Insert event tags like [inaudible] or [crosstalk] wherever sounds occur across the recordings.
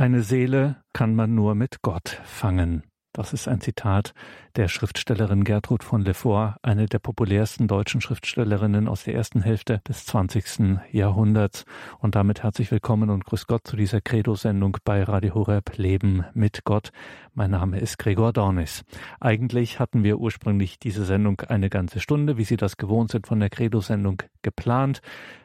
Eine Seele kann man nur mit Gott fangen. Das ist ein Zitat der Schriftstellerin Gertrud von Lefort, eine der populärsten deutschen Schriftstellerinnen aus der ersten Hälfte des 20. Jahrhunderts. Und damit herzlich willkommen und grüß Gott zu dieser Credo-Sendung bei Radio Horeb Leben mit Gott. Mein Name ist Gregor Dornis. Eigentlich hatten wir ursprünglich diese Sendung eine ganze Stunde, wie Sie das gewohnt sind von der Credo-Sendung geplant.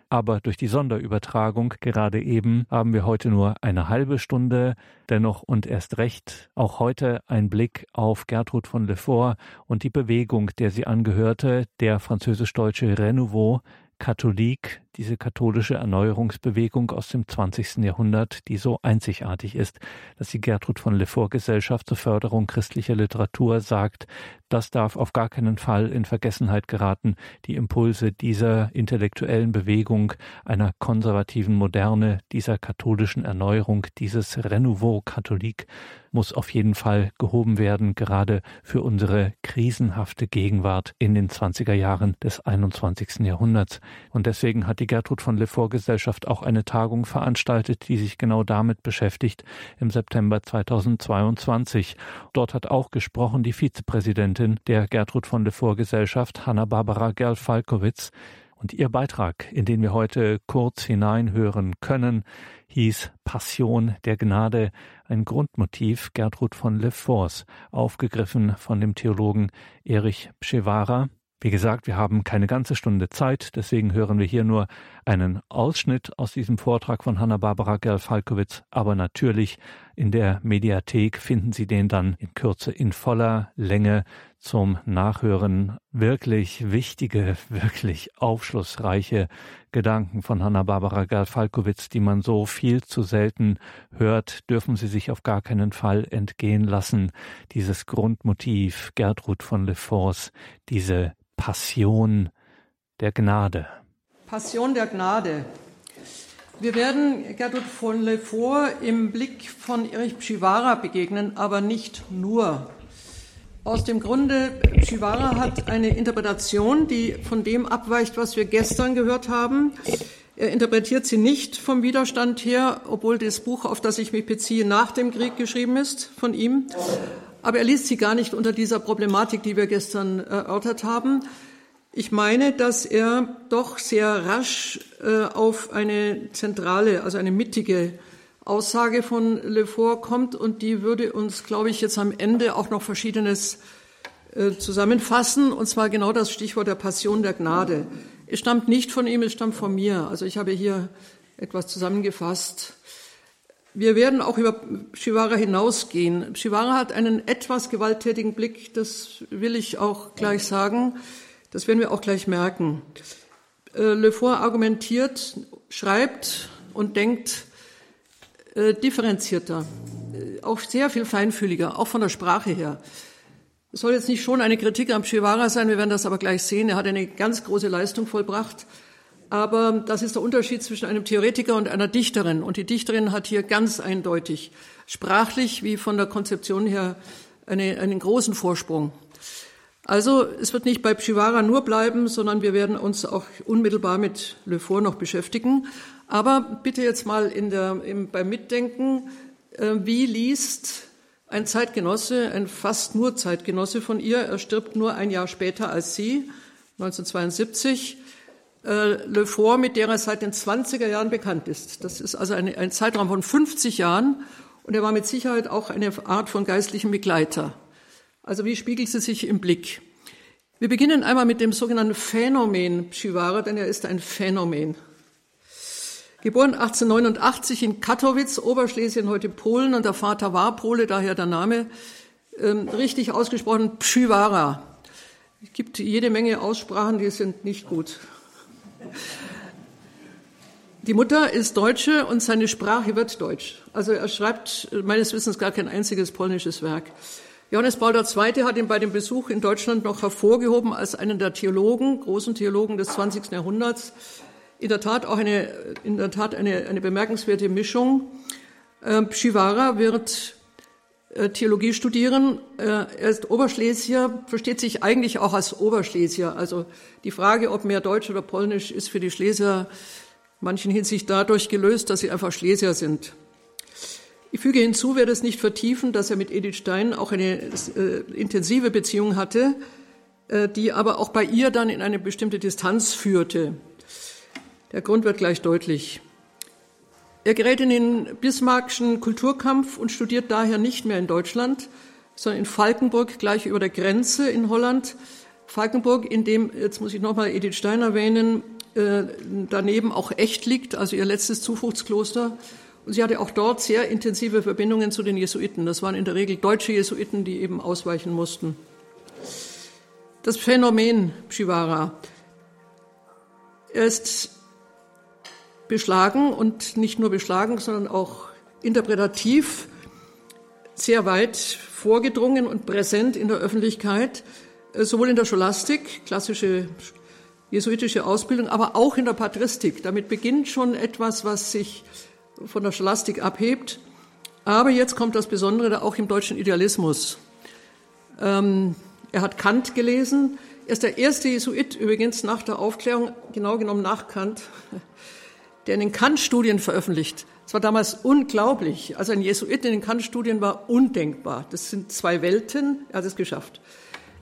Aber durch die Sonderübertragung gerade eben haben wir heute nur eine halbe Stunde. Dennoch und erst recht auch heute ein Blick auf Gertrud von Lefort und die Bewegung, der sie angehörte, der französisch-deutsche Renouveau, Katholik, diese katholische Erneuerungsbewegung aus dem 20. Jahrhundert, die so einzigartig ist, dass die Gertrud von Lefort Gesellschaft zur Förderung christlicher Literatur sagt, das darf auf gar keinen Fall in Vergessenheit geraten. Die Impulse dieser intellektuellen Bewegung, einer konservativen Moderne, dieser katholischen Erneuerung, dieses Renouveau Katholik muss auf jeden Fall gehoben werden, gerade für unsere krisenhafte Gegenwart in den 20er Jahren des 21. Jahrhunderts. Und deswegen hat die Gertrud von Lefort Gesellschaft auch eine Tagung veranstaltet, die sich genau damit beschäftigt im September 2022. Dort hat auch gesprochen die Vizepräsidentin der Gertrud von Lefort Gesellschaft, Hanna-Barbara Gerl-Falkowitz. Und ihr Beitrag, in den wir heute kurz hineinhören können, hieß Passion der Gnade, ein Grundmotiv Gertrud von Leforts, aufgegriffen von dem Theologen Erich Pschewara, wie gesagt, wir haben keine ganze Stunde Zeit, deswegen hören wir hier nur einen Ausschnitt aus diesem Vortrag von Hanna-Barbara Gerl-Falkowitz, aber natürlich in der Mediathek finden Sie den dann in Kürze in voller Länge zum Nachhören. Wirklich wichtige, [laughs] wirklich aufschlussreiche Gedanken von Hanna-Barbara Gerl-Falkowitz, die man so viel zu selten hört, dürfen Sie sich auf gar keinen Fall entgehen lassen. Dieses Grundmotiv Gertrud von Leforts, diese Passion der Gnade. Passion der Gnade. Wir werden Gertrud von Lefort im Blick von Erich Pschivara begegnen, aber nicht nur. Aus dem Grunde, Pschivara hat eine Interpretation, die von dem abweicht, was wir gestern gehört haben. Er interpretiert sie nicht vom Widerstand her, obwohl das Buch, auf das ich mich beziehe, nach dem Krieg geschrieben ist von ihm. Aber er liest sie gar nicht unter dieser Problematik, die wir gestern erörtert haben. Ich meine, dass er doch sehr rasch äh, auf eine zentrale, also eine mittige Aussage von Lefort kommt und die würde uns, glaube ich, jetzt am Ende auch noch Verschiedenes äh, zusammenfassen, und zwar genau das Stichwort der Passion der Gnade. Es stammt nicht von ihm, es stammt von mir. Also ich habe hier etwas zusammengefasst. Wir werden auch über Shivara hinausgehen. Shivara hat einen etwas gewalttätigen Blick, das will ich auch gleich sagen. Das werden wir auch gleich merken. Äh, Le Fort argumentiert, schreibt und denkt äh, differenzierter, äh, auch sehr viel feinfühliger, auch von der Sprache her. Es soll jetzt nicht schon eine Kritik am Shivara sein, wir werden das aber gleich sehen. Er hat eine ganz große Leistung vollbracht. Aber das ist der Unterschied zwischen einem Theoretiker und einer Dichterin. Und die Dichterin hat hier ganz eindeutig sprachlich wie von der Konzeption her eine, einen großen Vorsprung. Also es wird nicht bei Pshivara nur bleiben, sondern wir werden uns auch unmittelbar mit Le Fort noch beschäftigen. Aber bitte jetzt mal in der, im, beim Mitdenken, äh, wie liest ein Zeitgenosse, ein fast nur Zeitgenosse von ihr, er stirbt nur ein Jahr später als sie, 1972, äh, Le Fort, mit der er seit den 20er Jahren bekannt ist. Das ist also eine, ein Zeitraum von 50 Jahren und er war mit Sicherheit auch eine Art von geistlichem Begleiter. Also wie spiegelt sie sich im Blick? Wir beginnen einmal mit dem sogenannten Phänomen Pschivara, denn er ist ein Phänomen. Geboren 1889 in Katowice, Oberschlesien, heute Polen, und der Vater war Pole, daher der Name, ähm, richtig ausgesprochen Pschivara. Es gibt jede Menge Aussprachen, die sind nicht gut. Die Mutter ist Deutsche und seine Sprache wird Deutsch. Also er schreibt meines Wissens gar kein einziges polnisches Werk. Johannes Paul II. hat ihn bei dem Besuch in Deutschland noch hervorgehoben als einen der Theologen, großen Theologen des 20. Jahrhunderts. In der Tat auch eine, in der Tat eine, eine bemerkenswerte Mischung. Äh, Pschivara wird äh, Theologie studieren. Äh, er ist Oberschlesier, versteht sich eigentlich auch als Oberschlesier. Also die Frage, ob mehr Deutsch oder Polnisch, ist für die Schlesier manchen Hinsicht dadurch gelöst, dass sie einfach Schlesier sind. Ich füge hinzu, werde es nicht vertiefen, dass er mit Edith Stein auch eine äh, intensive Beziehung hatte, äh, die aber auch bei ihr dann in eine bestimmte Distanz führte. Der Grund wird gleich deutlich. Er gerät in den bismarckschen Kulturkampf und studiert daher nicht mehr in Deutschland, sondern in Falkenburg, gleich über der Grenze in Holland. Falkenburg, in dem, jetzt muss ich nochmal Edith Stein erwähnen, äh, daneben auch Echt liegt, also ihr letztes Zufluchtskloster. Sie hatte auch dort sehr intensive Verbindungen zu den Jesuiten. Das waren in der Regel deutsche Jesuiten, die eben ausweichen mussten. Das Phänomen Shivara. Er ist beschlagen und nicht nur beschlagen, sondern auch interpretativ sehr weit vorgedrungen und präsent in der Öffentlichkeit, äh, sowohl in der Scholastik, klassische jesuitische Ausbildung, aber auch in der Patristik. Damit beginnt schon etwas, was sich von der Scholastik abhebt. Aber jetzt kommt das Besondere auch im deutschen Idealismus. Ähm, er hat Kant gelesen. Er ist der erste Jesuit übrigens nach der Aufklärung, genau genommen nach Kant, [laughs] der in den Kant-Studien veröffentlicht. Es war damals unglaublich. Also ein Jesuit in den Kant-Studien war undenkbar. Das sind zwei Welten. Er hat es geschafft.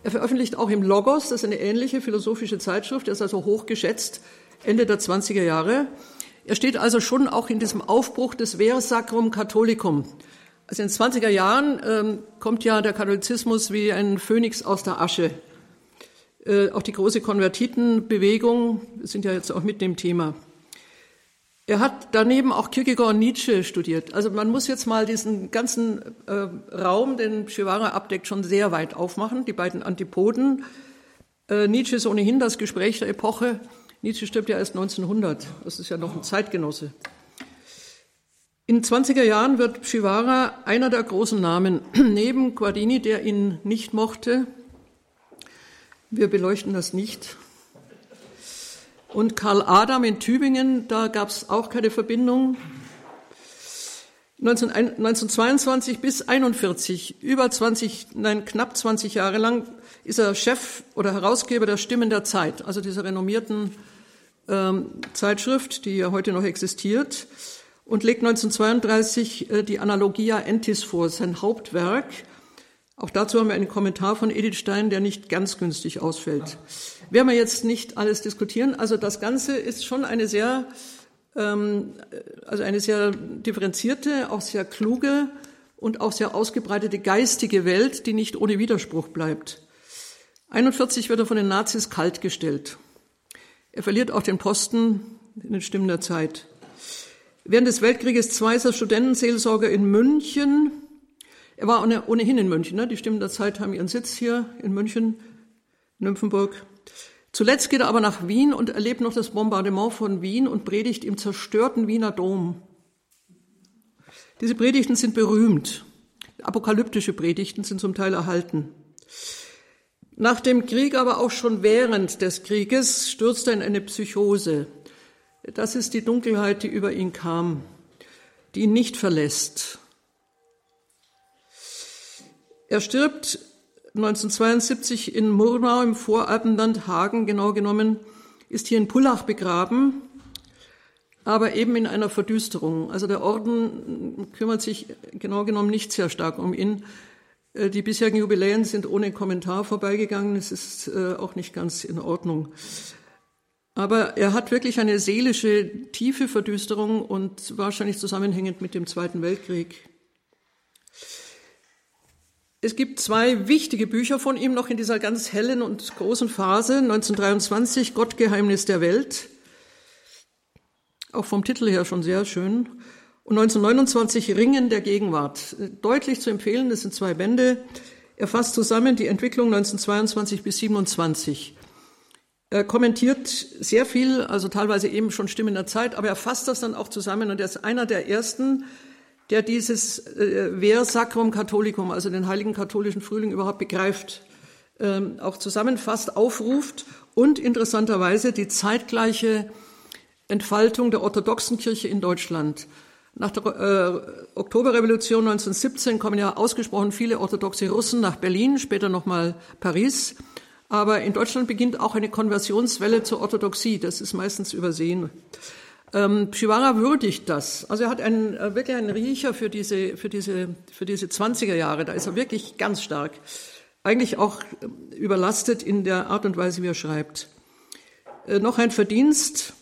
Er veröffentlicht auch im Logos, das ist eine ähnliche philosophische Zeitschrift. Er ist also hoch geschätzt, Ende der 20er Jahre. Er steht also schon auch in diesem Aufbruch des Ver Sacrum Catholicum. Also in den 20er Jahren ähm, kommt ja der Katholizismus wie ein Phönix aus der Asche. Äh, auch die große Konvertitenbewegung sind ja jetzt auch mit dem Thema. Er hat daneben auch Kierkegaard und Nietzsche studiert. Also man muss jetzt mal diesen ganzen äh, Raum, den Shivara abdeckt, schon sehr weit aufmachen, die beiden Antipoden. Äh, Nietzsche ist ohnehin das Gespräch der Epoche. Nietzsche stirbt ja erst 1900. Das ist ja noch ein Zeitgenosse. In den 20er Jahren wird Shivara einer der großen Namen, [clears throat] neben Guardini, der ihn nicht mochte. Wir beleuchten das nicht. Und Karl Adam in Tübingen, da gab es auch keine Verbindung. 19, 1922 bis 41, über 20, nein, knapp 20 Jahre lang, ist er Chef oder Herausgeber der Stimmen der Zeit, also dieser renommierten ähm, Zeitschrift, die ja heute noch existiert, und legt 1932 äh, die Analogia Entis vor, sein Hauptwerk. Auch dazu haben wir einen Kommentar von Edith Stein, der nicht ganz günstig ausfällt. Werden wir jetzt nicht alles diskutieren. Also das Ganze ist schon eine sehr, ähm, also eine sehr differenzierte, auch sehr kluge und auch sehr ausgebreitete geistige Welt, die nicht ohne Widerspruch bleibt. 41 wird er von den Nazis kaltgestellt. Er verliert auch den Posten in den Stimmen der Zeit. Während des Weltkrieges II ist er Studentenseelsorger in München. Er war ohnehin in München. Ne? Die Stimmen der Zeit haben ihren Sitz hier in München, Nymphenburg. Zuletzt geht er aber nach Wien und erlebt noch das Bombardement von Wien und predigt im zerstörten Wiener Dom. Diese Predigten sind berühmt. Apokalyptische Predigten sind zum Teil erhalten. Nach dem Krieg, aber auch schon während des Krieges, stürzt er in eine Psychose. Das ist die Dunkelheit, die über ihn kam, die ihn nicht verlässt. Er stirbt 1972 in Murnau im Voralpenland Hagen genau genommen, ist hier in Pullach begraben, aber eben in einer Verdüsterung. Also der Orden kümmert sich genau genommen nicht sehr stark um ihn. Äh, die bisherigen Jubiläen sind ohne Kommentar vorbeigegangen. Es ist äh, auch nicht ganz in Ordnung. Aber er hat wirklich eine seelische tiefe Verdüsterung und wahrscheinlich zusammenhängend mit dem Zweiten Weltkrieg. Es gibt zwei wichtige Bücher von ihm noch in dieser ganz hellen und großen Phase. 1923 Gottgeheimnis der Welt. Auch vom Titel her schon sehr schön und 1929 Ringen der Gegenwart. Deutlich zu empfehlen, das sind zwei Bände. Er fasst zusammen die Entwicklung 1922 bis 27. Er kommentiert sehr viel, also teilweise eben schon Stimmen der Zeit, aber er fasst das dann auch zusammen und er ist einer der ersten, der dieses äh, Ver Sacrum Catholicum, also den heiligen katholischen Frühling überhaupt begreift, ähm, auch zusammenfasst, aufruft und interessanterweise die zeitgleiche Entfaltung der orthodoxen Kirche in Deutschland. Nach der äh, Oktoberrevolution 1917 kommen ja ausgesprochen viele orthodoxe Russen nach Berlin, später nochmal Paris. Aber in Deutschland beginnt auch eine Konversionswelle zur Orthodoxie. Das ist meistens übersehen. Ähm, Pschivara würdigt das. Also er hat einen, äh, wirklich einen Riecher für diese, für, diese, für diese 20er Jahre. Da ist er wirklich ganz stark. Eigentlich auch äh, überlastet in der Art und Weise, wie er schreibt. Äh, noch ein Verdienst.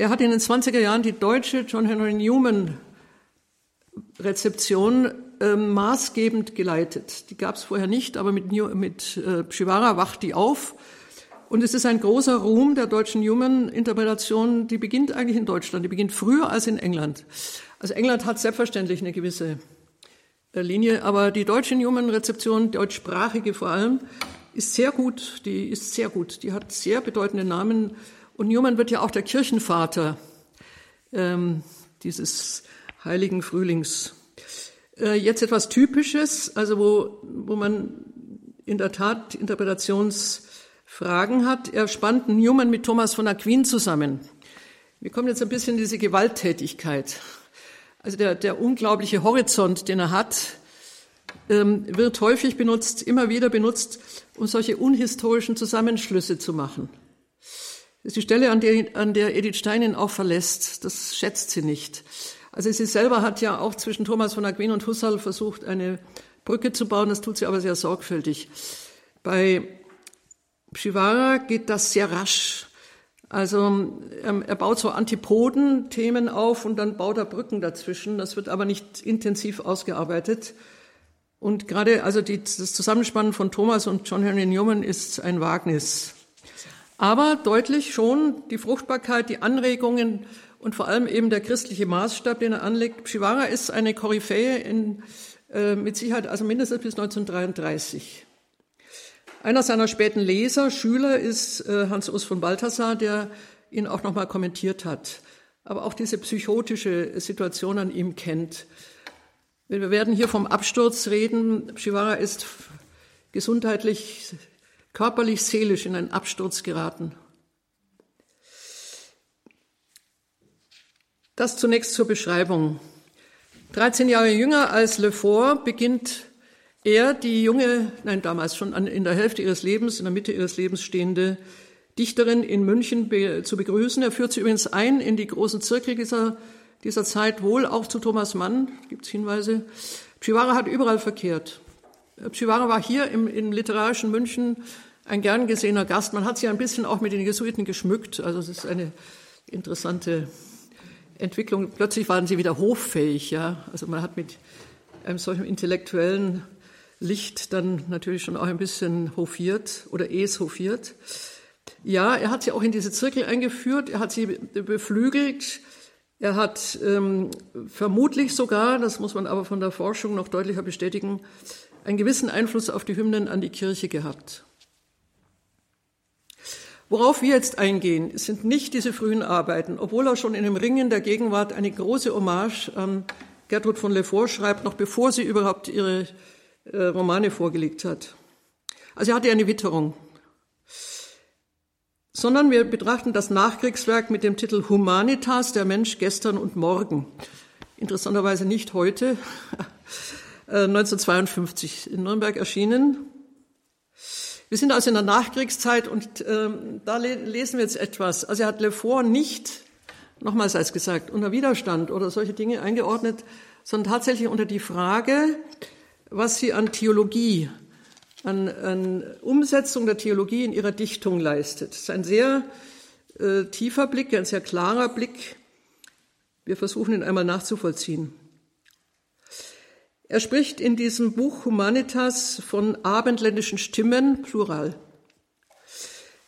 Er hat in den 20er Jahren die deutsche John Henry Newman Rezeption äh, maßgebend geleitet. Die gab es vorher nicht, aber mit, mit äh, Pschivara wacht die auf und es ist ein großer Ruhm der deutschen Human-Interpretation, die beginnt eigentlich in Deutschland, die beginnt früher als in England. Also England hat selbstverständlich eine gewisse äh, Linie, aber die deutsche Human-Rezeption, deutschsprachige vor allem, ist sehr gut, die ist sehr gut, die hat sehr bedeutende Namen. Und Newman wird ja auch der Kirchenvater ähm, dieses heiligen Frühlings. Äh, jetzt etwas Typisches, also wo, wo man in der Tat Interpretations Fragen hat. Er spannt Newman mit Thomas von Aquin zusammen. Wir kommen jetzt ein bisschen in diese Gewalttätigkeit. Also der, der unglaubliche Horizont, den er hat, ähm, wird häufig benutzt, immer wieder benutzt, um solche unhistorischen Zusammenschlüsse zu machen. Das ist die Stelle, an der, an der Edith Stein ihn auch verlässt. Das schätzt sie nicht. Also sie selber hat ja auch zwischen Thomas von Aquin und Husserl versucht, eine Brücke zu bauen. Das tut sie aber sehr sorgfältig. Bei Shivara geht das sehr rasch. Also ähm, er baut so Antipoden-Themen auf und dann baut er Brücken dazwischen. Das wird aber nicht intensiv ausgearbeitet. Und gerade also die, das Zusammenspannen von Thomas und John Henry Newman ist ein Wagnis. Aber deutlich schon die Fruchtbarkeit, die Anregungen und vor allem eben der christliche Maßstab, den er anlegt. Shivara ist eine Koryphäe in, äh, mit Sicherheit, also mindestens bis 1933. Einer seiner späten Leser, Schüler, ist äh, Hans-Urs von Balthasar, der ihn auch nochmal kommentiert hat. Aber auch diese psychotische Situation an ihm kennt. Wir werden hier vom Absturz reden. Shivara ist gesundheitlich, körperlich, seelisch in einen Absturz geraten. Das zunächst zur Beschreibung. 13 Jahre jünger als Lefort beginnt er, die junge, nein, damals schon in der Hälfte ihres Lebens, in der Mitte ihres Lebens stehende Dichterin in München be zu begrüßen. Er führt sie übrigens ein in die großen Zirkel dieser, dieser Zeit, wohl auch zu Thomas Mann, gibt es Hinweise. Pschivara hat überall verkehrt. Pschivara war hier im, im literarischen München ein gern gesehener Gast. Man hat sie ein bisschen auch mit den Jesuiten geschmückt. Also es ist eine interessante Entwicklung. Plötzlich waren sie wieder hoffähig. Ja? Also man hat mit einem solchen intellektuellen Licht dann natürlich schon auch ein bisschen hofiert oder es hofiert. Ja, er hat sie auch in diese Zirkel eingeführt, er hat sie beflügelt, er hat ähm, vermutlich sogar, das muss man aber von der Forschung noch deutlicher bestätigen, einen gewissen Einfluss auf die Hymnen an die Kirche gehabt. Worauf wir jetzt eingehen, sind nicht diese frühen Arbeiten, obwohl er schon in dem Ringen der Gegenwart eine große Hommage an Gertrud von Lefort schreibt, noch bevor sie überhaupt ihre äh, Romane vorgelegt hat. Also er hatte eine Witterung. Sondern wir betrachten das Nachkriegswerk mit dem Titel Humanitas, der Mensch gestern und morgen. Interessanterweise nicht heute, 1952 äh, in Nürnberg erschienen. Wir sind also in der Nachkriegszeit und ähm, da lesen wir jetzt etwas. Also er hat Lefort nicht, nochmals als gesagt, unter Widerstand oder solche Dinge eingeordnet, sondern tatsächlich unter die Frage, was sie an Theologie, an, an Umsetzung der Theologie in ihrer Dichtung leistet. Das ist ein sehr äh, tiefer Blick, ein sehr klarer Blick. Wir versuchen ihn einmal nachzuvollziehen. Er spricht in diesem Buch Humanitas von abendländischen Stimmen, plural,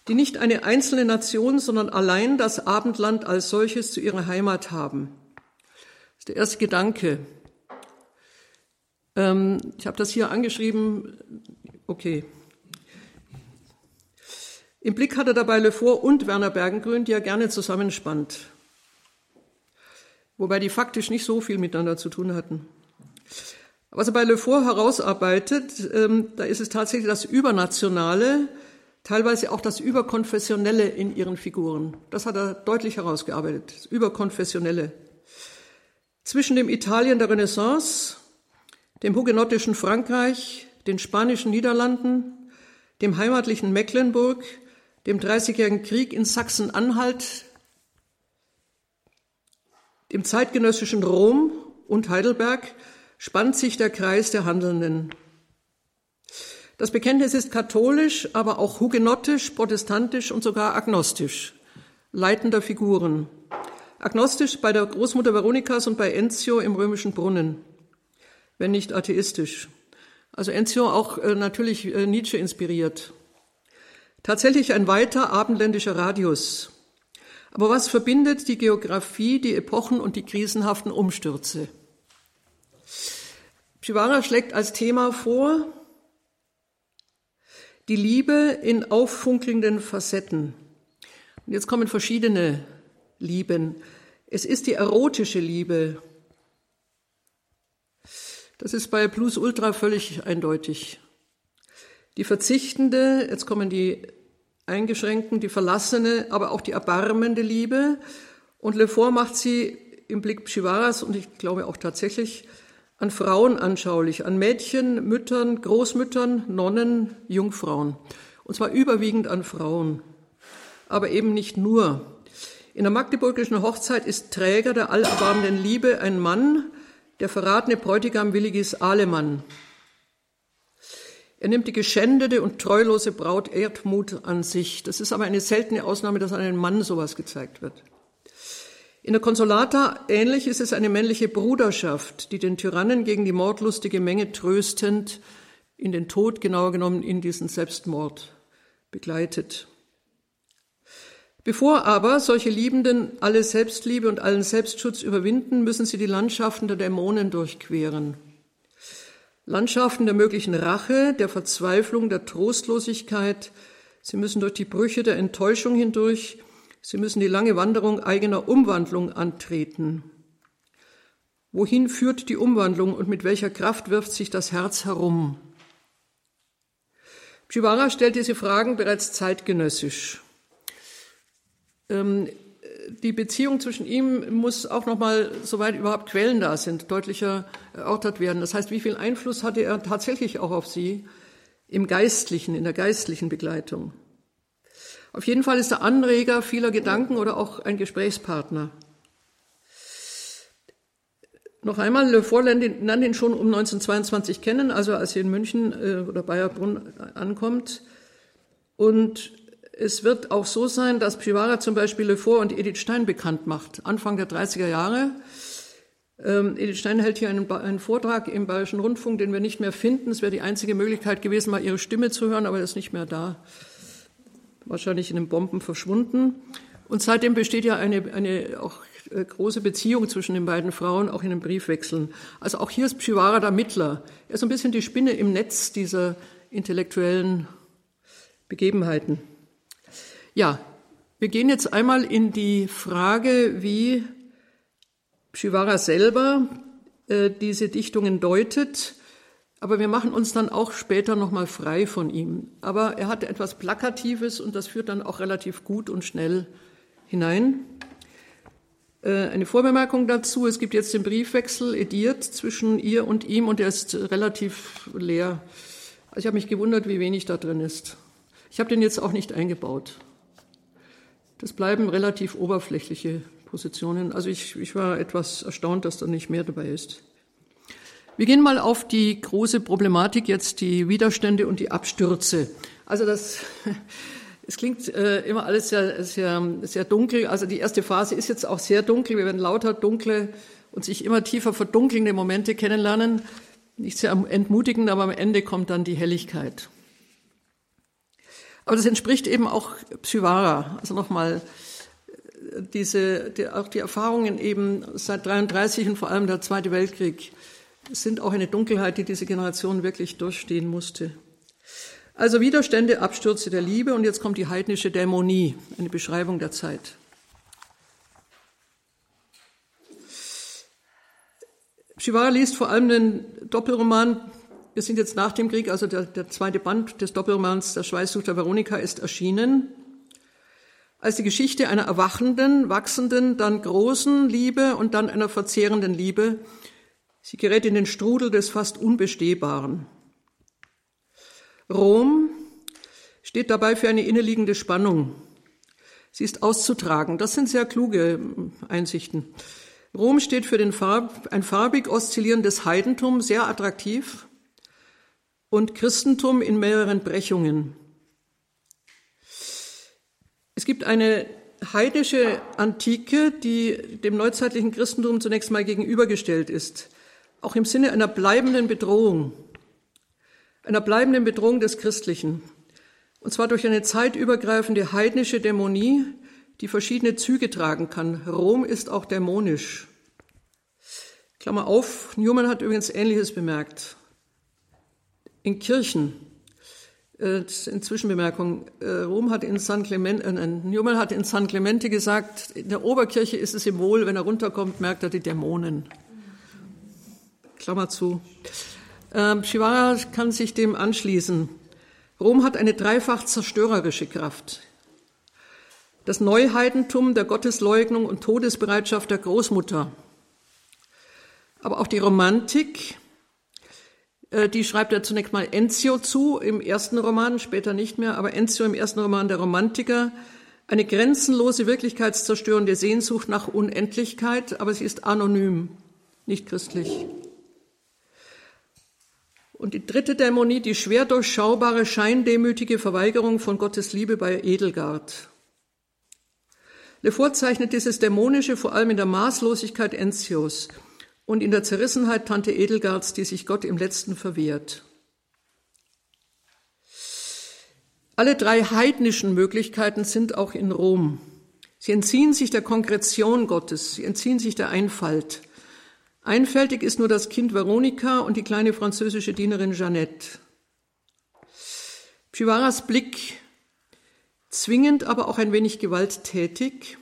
die nicht eine einzelne Nation, sondern allein das Abendland als solches zu ihrer Heimat haben. Das ist der erste Gedanke. Ähm, ich habe das hier angeschrieben. Okay. Im Blick hat er dabei Lefort und Werner Bergengrün, die er gerne zusammenspannt. Wobei die faktisch nicht so viel miteinander zu tun hatten. Was er bei Lefort herausarbeitet, ähm, da ist es tatsächlich das Übernationale, teilweise auch das Überkonfessionelle in ihren Figuren. Das hat er deutlich herausgearbeitet, das Überkonfessionelle. Zwischen dem Italien der Renaissance dem hugenottischen Frankreich, den spanischen Niederlanden, dem heimatlichen Mecklenburg, dem Dreißigjährigen Krieg in Sachsen-Anhalt, Im zeitgenössischen Rom und Heidelberg spannt sich der Kreis der Handelnden. Das Bekenntnis ist katholisch, aber auch hugenottisch, protestantisch und sogar agnostisch. Leitender Figuren. Agnostisch bei der Großmutter Veronikas und bei Enzio im römischen Brunnen, wenn nicht atheistisch. Also Enzio auch äh, natürlich äh, Nietzsche inspiriert. Tatsächlich ein weiter abendländischer Radius. Aber was verbindet die Geografie, die Epochen und die krisenhaften Umstürze? Shivara schlägt als Thema vor die Liebe in auffunkelnden Facetten. Und jetzt kommen verschiedene Lieben. Es ist die erotische Liebe. Das ist bei Plus Ultra völlig eindeutig. Die verzichtende, jetzt kommen die eingeschränkten, die verlassene, aber auch die erbarmende Liebe. Und Lefort macht sie im Blick Chivaras und ich glaube auch tatsächlich an Frauen anschaulich, an Mädchen, Müttern, Großmüttern, Nonnen, Jungfrauen. Und zwar überwiegend an Frauen, aber eben nicht nur. In der magdeburgischen Hochzeit ist Träger der allerbarmenden Liebe ein Mann, der verratene Bräutigam Willigis Alemann. Er nimmt die geschändete und treulose Braut Erdmut an sich. Das ist aber eine seltene Ausnahme, dass an einem Mann sowas gezeigt wird. In der Konsolata ähnlich ist es eine männliche Bruderschaft, die den Tyrannen gegen die mordlustige Menge tröstend in den Tod, genauer genommen in diesen Selbstmord begleitet. Bevor aber solche Liebenden alle Selbstliebe und allen Selbstschutz überwinden, müssen sie die Landschaften der Dämonen durchqueren. Landschaften der möglichen Rache, der Verzweiflung, der Trostlosigkeit. Sie müssen durch die Brüche der Enttäuschung hindurch, Sie müssen die lange Wanderung eigener Umwandlung antreten. Wohin führt die Umwandlung und mit welcher Kraft wirft sich das Herz herum? Shivara stellt diese Fragen bereits zeitgenössisch. Ähm, die Beziehung zwischen ihm muss auch nochmal, soweit überhaupt Quellen da sind, deutlicher erörtert werden. Das heißt, wie viel Einfluss hatte er tatsächlich auch auf sie im Geistlichen, in der geistlichen Begleitung? Auf jeden Fall ist er Anreger vieler Gedanken oder auch ein Gesprächspartner. Noch einmal, Le Fort lernt ihn schon um 1922 kennen, also als er in München äh, oder Bayerbrunn ankommt. Und es wird auch so sein, dass Pivara zum Beispiel Le Fort und Edith Stein bekannt macht, Anfang der 30er Jahre. Ähm, Edith Stein hält hier einen, einen, Vortrag im Bayerischen Rundfunk, den wir nicht mehr finden. Es wäre die einzige Möglichkeit gewesen, mal ihre Stimme zu hören, aber er ist nicht mehr da wahrscheinlich in den Bomben verschwunden. Und seitdem besteht ja eine, eine auch äh, große Beziehung zwischen den beiden Frauen, auch in den Briefwechseln. Also auch hier ist Pshivara der Mittler. Er ist ein bisschen die Spinne im Netz dieser intellektuellen Begebenheiten. Ja, wir gehen jetzt einmal in die Frage, wie Pshivara selber äh, diese Dichtungen deutet aber wir machen uns dann auch später nochmal frei von ihm. Aber er hatte etwas Plakatives und das führt dann auch relativ gut und schnell hinein. Äh, eine Vorbemerkung dazu. Es gibt jetzt den Briefwechsel ediert zwischen ihr und ihm und er ist relativ leer. Also ich habe mich gewundert, wie wenig da drin ist. Ich habe den jetzt auch nicht eingebaut. Das bleiben relativ oberflächliche Positionen. Also ich, ich war etwas erstaunt, dass da nicht mehr dabei ist. Wir gehen mal auf die große Problematik jetzt, die Widerstände und die Abstürze. Also das, [laughs] es klingt äh, immer alles sehr, sehr, sehr dunkel. Also die erste Phase ist jetzt auch sehr dunkel. Wir werden lauter dunkle und sich immer tiefer verdunkelnde Momente kennenlernen. Nicht sehr entmutigend, aber am Ende kommt dann die Helligkeit. Aber das entspricht eben auch Psyvara. Also nochmal, äh, diese, die, auch die Erfahrungen eben seit 33 und vor allem der Zweite Weltkrieg sind auch eine Dunkelheit, die diese Generation wirklich durchstehen musste. Also Widerstände, Abstürze der Liebe und jetzt kommt die heidnische Dämonie, eine Beschreibung der Zeit. Shivara liest vor allem den Doppelroman, wir sind jetzt nach dem Krieg, also der, der zweite Band des Doppelromans Der Schweißsucht der Veronika ist erschienen, als die Geschichte einer erwachenden, wachsenden, dann großen Liebe und dann einer verzehrenden Liebe, Sie gerät in den Strudel des fast Unbestehbaren. Rom steht dabei für eine inneliegende Spannung. Sie ist auszutragen. Das sind sehr kluge Einsichten. Rom steht für den Farb, ein farbig oszillierendes Heidentum, sehr attraktiv, und Christentum in mehreren Brechungen. Es gibt eine heidnische Antike, die dem neuzeitlichen Christentum zunächst mal gegenübergestellt ist, auch im Sinne einer bleibenden Bedrohung, einer bleibenden Bedrohung des Christlichen, und zwar durch eine zeitübergreifende heidnische Dämonie, die verschiedene Züge tragen kann. Rom ist auch dämonisch. Klammer auf, Newman hat übrigens Ähnliches bemerkt. In Kirchen äh, in Zwischenbemerkung, äh, Rom hat in San Clemente, äh, Newman hat in San Clemente gesagt, in der Oberkirche ist es ihm wohl, wenn er runterkommt, merkt er die Dämonen. Klammer zu. Ähm, Shivara kann sich dem anschließen. Rom hat eine dreifach zerstörerische Kraft. Das Neuheidentum der Gottesleugnung und Todesbereitschaft der Großmutter. Aber auch die Romantik, äh, die schreibt er zunächst mal Enzio zu im ersten Roman, später nicht mehr, aber Enzio im ersten Roman der Romantiker. Eine grenzenlose, wirklichkeitszerstörende Sehnsucht nach Unendlichkeit, aber sie ist anonym, nicht christlich. Und die dritte Dämonie, die schwer durchschaubare, scheindemütige Verweigerung von Gottes Liebe bei Edelgard. Lefort zeichnet dieses Dämonische vor allem in der Maßlosigkeit Enzios und in der Zerrissenheit Tante Edelgards, die sich Gott im Letzten verwehrt. Alle drei heidnischen Möglichkeiten sind auch in Rom. Sie entziehen sich der Konkretion Gottes, sie entziehen sich der Einfalt. Einfältig ist nur das Kind Veronika und die kleine französische Dienerin Jeannette. Chivaras Blick, zwingend, aber auch ein wenig gewalttätig,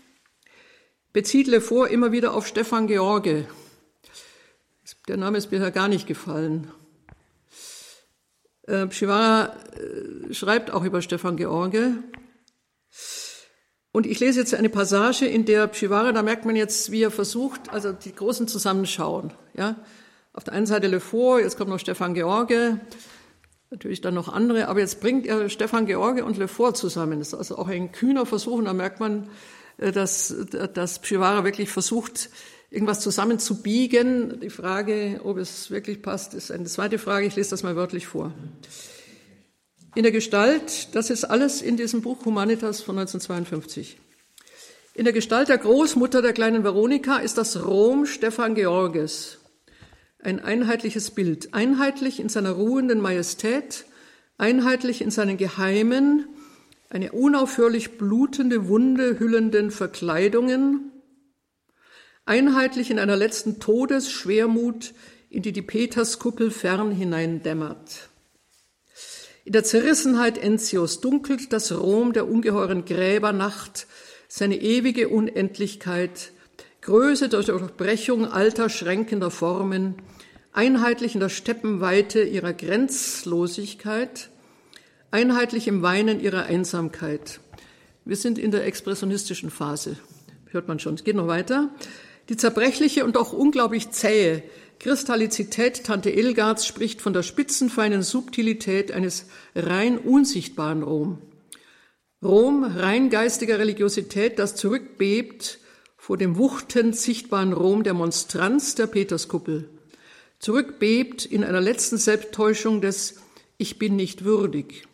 bezieht Lefort immer wieder auf Stefan George, der Name ist mir gar nicht gefallen. Äh, Shivara äh, schreibt auch über Stefan George. Und ich lese jetzt eine Passage, in der Shivara, da merkt man jetzt, wie er versucht, also die großen Zusammenschauen. Ja? Auf der einen Seite Le Fort, jetzt kommt noch Stefan George, natürlich dann noch andere, aber jetzt bringt er Stefan George und Le Fort zusammen. Das ist also auch ein kühner Versuch und da merkt man, äh, dass, dass Shivara wirklich versucht, irgendwas zusammenzubiegen. Die Frage, ob es wirklich passt, ist eine zweite Frage. Ich lese das mal wörtlich vor. In der Gestalt, das ist alles in diesem Buch Humanitas von 1952. In der Gestalt der Großmutter der kleinen Veronika ist das Rom Stefan Georges. Ein einheitliches Bild, einheitlich in seiner ruhenden Majestät, einheitlich in seinen geheimen, eine unaufhörlich blutende Wunde hüllenden Verkleidungen, einheitlich in einer letzten Todesschwermut, in die die Peterskuppel fern hineindämmert. In der Zerrissenheit Enzios dunkelt das Rom der ungeheuren Gräbernacht seine ewige Unendlichkeit, Größe durch Durchbrechung alter schränkender Formen, einheitlich in der Steppenweite ihrer Grenzlosigkeit, einheitlich im Weinen ihrer Einsamkeit. Wir sind in der expressionistischen Phase, hört man schon. Es geht noch weiter. Die zerbrechliche und auch unglaublich zähe Kristallizität Tante Elgards spricht von der spitzenfeinen Subtilität eines rein unsichtbaren Rom. Rom rein geistiger Religiosität, das zurückbebt vor dem wuchtend sichtbaren Rom der Monstranz der Peterskuppel. Zurückbebt in einer letzten Selbsttäuschung des Ich bin nicht würdig.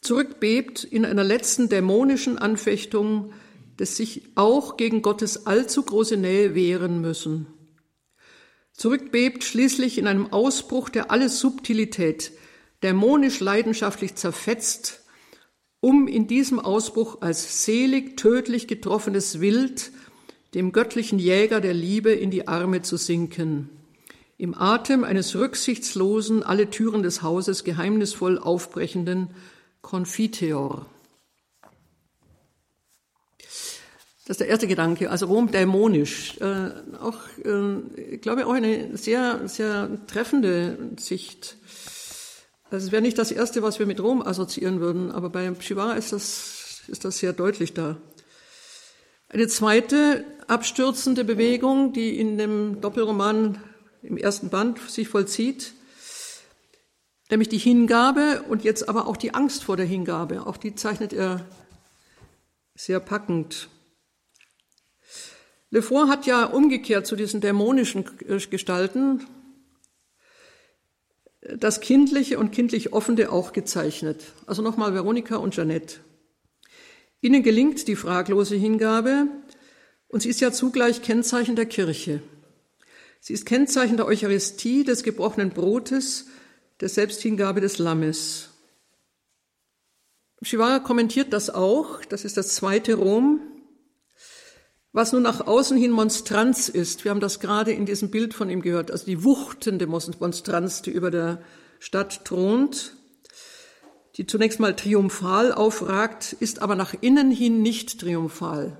Zurückbebt in einer letzten dämonischen Anfechtung des sich auch gegen Gottes allzu große Nähe wehren müssen. Zurückbebt schließlich in einem Ausbruch, der alle Subtilität dämonisch leidenschaftlich zerfetzt, um in diesem Ausbruch als selig, tödlich getroffenes Wild dem göttlichen Jäger der Liebe in die Arme zu sinken, im Atem eines rücksichtslosen, alle Türen des Hauses geheimnisvoll aufbrechenden Confiteor. Das ist der erste Gedanke, also Rom dämonisch. Äh, auch, äh, ich glaube, auch eine sehr, sehr treffende Sicht. Also es wäre nicht das Erste, was wir mit Rom assoziieren würden, aber bei Shivara ist das, ist das sehr deutlich da. Eine zweite abstürzende Bewegung, die in dem Doppelroman im ersten Band sich vollzieht, nämlich die Hingabe und jetzt aber auch die Angst vor der Hingabe. Auch die zeichnet er sehr packend. Lefort hat ja umgekehrt zu diesen dämonischen Gestalten das Kindliche und kindlich Offene auch gezeichnet. Also nochmal Veronika und Jeanette. Ihnen gelingt die fraglose Hingabe und sie ist ja zugleich Kennzeichen der Kirche. Sie ist Kennzeichen der Eucharistie, des gebrochenen Brotes, der Selbsthingabe des Lammes. Shivara kommentiert das auch, das ist das zweite Rom, was nun nach außen hin Monstranz ist. Wir haben das gerade in diesem Bild von ihm gehört, also die wuchtende Monstranz, die über der Stadt thront, die zunächst mal triumphal aufragt, ist aber nach innen hin nicht triumphal.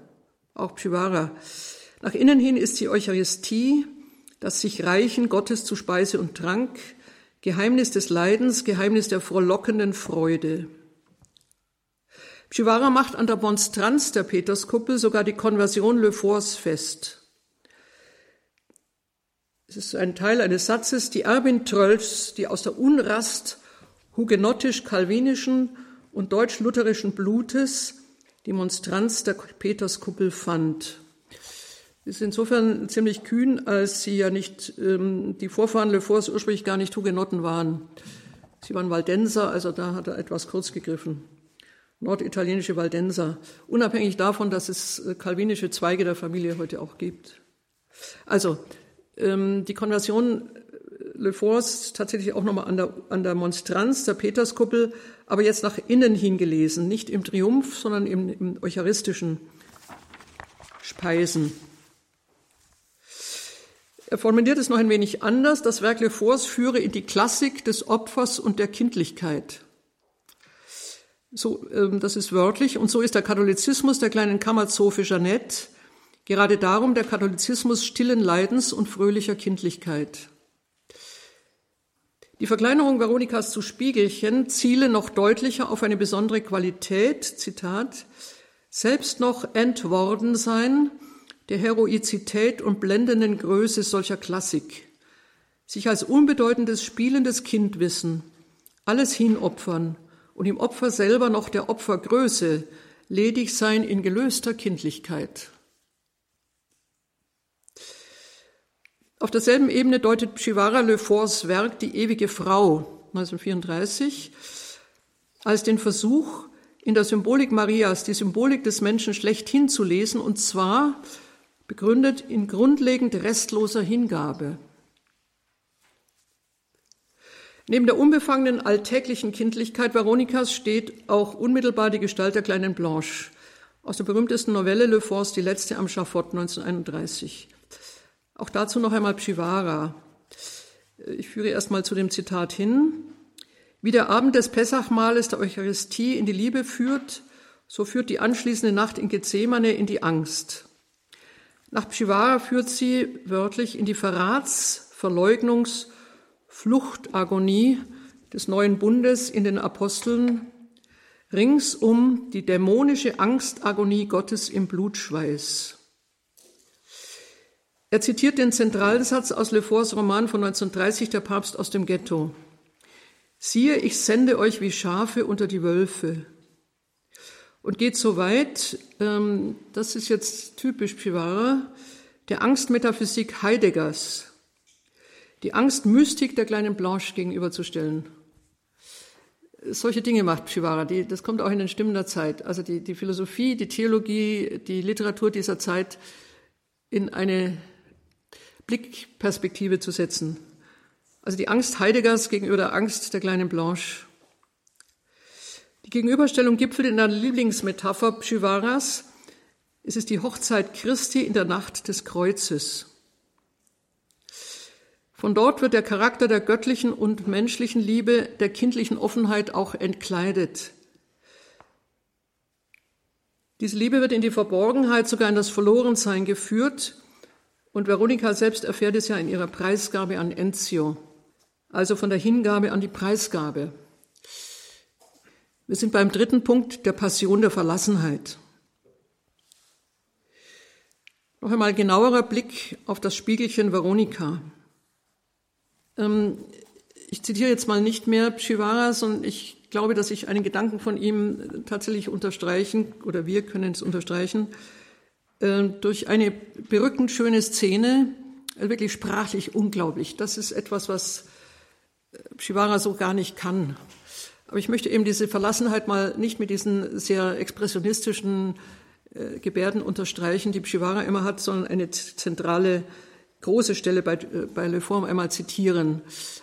Auch Pshivara. Nach innen hin ist die Eucharistie, das sich Reichen Gottes zu Speise und Trank, Geheimnis des Leidens, Geheimnis der frohlockenden Freude. Chivara macht an der Monstranz der Peterskuppel sogar die Konversion Le Forts fest. Es ist ein Teil eines Satzes, die Erbin Trölls, die aus der Unrast hugenottisch-kalvinischen und deutsch-lutherischen Blutes die Monstranz der Peterskuppel fand. Ist insofern ziemlich kühn, als sie ja nicht, ähm, die Vorfahren Le Forts ursprünglich gar nicht Hugenotten waren. Sie waren Waldenser, also da hat er etwas kurz gegriffen norditalienische Waldenser, unabhängig davon, dass es äh, kalvinische Zweige der Familie heute auch gibt. Also ähm, die Konversion äh, Le Force tatsächlich auch nochmal an der, an der Monstranz der Peterskuppel, aber jetzt nach innen hingelesen, nicht im Triumph, sondern im, im eucharistischen Speisen. Er formuliert es noch ein wenig anders. Das Werk Le Force führe in die Klassik des Opfers und der Kindlichkeit. So, ähm, das ist wörtlich. Und so ist der Katholizismus der kleinen Kammerzofe Jeannette gerade darum der Katholizismus stillen Leidens und fröhlicher Kindlichkeit. Die Verkleinerung Veronikas zu Spiegelchen ziele noch deutlicher auf eine besondere Qualität, Zitat, selbst noch entworden sein der Heroizität und blendenden Größe solcher Klassik, sich als unbedeutendes spielendes Kind wissen, alles hinopfern, und im Opfer selber noch der Opfergröße ledig sein in gelöster Kindlichkeit. Auf derselben Ebene deutet Shivara Le Forts Werk Die ewige Frau 1934 als den Versuch, in der Symbolik Marias die Symbolik des Menschen schlechthin zu lesen, und zwar begründet in grundlegend restloser Hingabe. Neben der unbefangenen alltäglichen Kindlichkeit Veronikas steht auch unmittelbar die Gestalt der kleinen Blanche aus der berühmtesten Novelle Le Force, die letzte am Schafott 1931. Auch dazu noch einmal Pshivara. Ich führe erst mal zu dem Zitat hin. Wie der Abend des Pessachmahles der Eucharistie in die Liebe führt, so führt die anschließende Nacht in Gethsemane in die Angst. Nach Pshivara führt sie wörtlich in die Verrats-, Verleugnungs- Fluchtagonie des neuen Bundes in den Aposteln, ringsum die dämonische Angstagonie Gottes im Blutschweiß. Er zitiert den Zentralsatz aus Le Forts Roman von 1930, Der Papst aus dem Ghetto. Siehe, ich sende euch wie Schafe unter die Wölfe. Und geht so weit, ähm, das ist jetzt typisch Pivara, der Angstmetaphysik Heideggers die Angstmystik der kleinen Blanche gegenüberzustellen. Solche Dinge macht Shivara, die, das kommt auch in den Stimmen der Zeit. Also die, die Philosophie, die Theologie, die Literatur dieser Zeit in eine Blickperspektive zu setzen. Also die Angst Heideggers gegenüber der Angst der kleinen Blanche. Die Gegenüberstellung gipfelt in einer Lieblingsmetapher Shivaras. Es ist die Hochzeit Christi in der Nacht des Kreuzes. Von dort wird der Charakter der göttlichen und menschlichen Liebe, der kindlichen Offenheit auch entkleidet. Diese Liebe wird in die Verborgenheit, sogar in das Verlorensein geführt. Und Veronika selbst erfährt es ja in ihrer Preisgabe an Enzio, also von der Hingabe an die Preisgabe. Wir sind beim dritten Punkt der Passion der Verlassenheit. Noch einmal genauerer Blick auf das Spiegelchen Veronika. Ähm, ich zitiere jetzt mal nicht mehr Shivara, sondern ich glaube, dass ich einen Gedanken von ihm tatsächlich unterstreichen, oder wir können es unterstreichen. äh, durch eine berückend schöne Szene, äh, wirklich sprachlich unglaublich. Das ist etwas, was äh, Shivara so gar nicht kann. Aber ich möchte eben diese Verlassenheit mal nicht mit diesen sehr expressionistischen Gebärden unterstreichen, die Shivara immer hat, sondern eine zentrale große Stelle bei, äh, bei Le Forme einmal zitieren.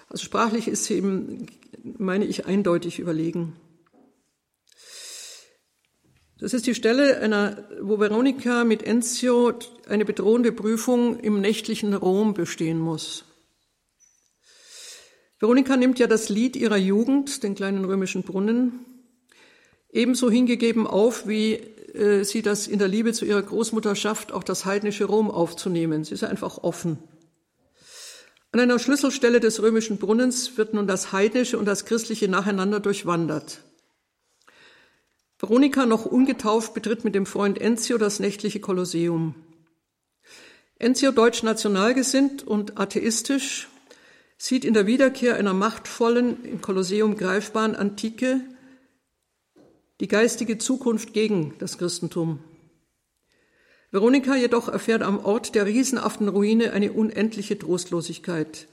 Also sprachlich ist sie eben, meine ich, eindeutig überlegen. Das ist die Stelle, einer, wo Veronika mit Enzio eine bedrohende Prüfung im nächtlichen Rom bestehen muss. Veronika nimmt ja das Lied ihrer Jugend, den kleinen römischen Brunnen, ebenso hingegeben auf, wie äh, sie das in der Liebe zu ihrer Großmutter schafft, auch das heidnische Rom aufzunehmen. Sie ist einfach offen. An einer Schlüsselstelle des römischen Brunnens wird nun das heidnische und das christliche nacheinander durchwandert. Veronika, noch ungetauft, betritt mit dem Freund Enzio das nächtliche Kolosseum. Enzio, deutsch national gesinnt und atheistisch, sieht in der Wiederkehr einer machtvollen, im Kolosseum greifbaren Antike die geistige Zukunft gegen das Christentum. Veronika jedoch erfährt am Ort der riesenhaften Ruine eine unendliche Trostlosigkeit.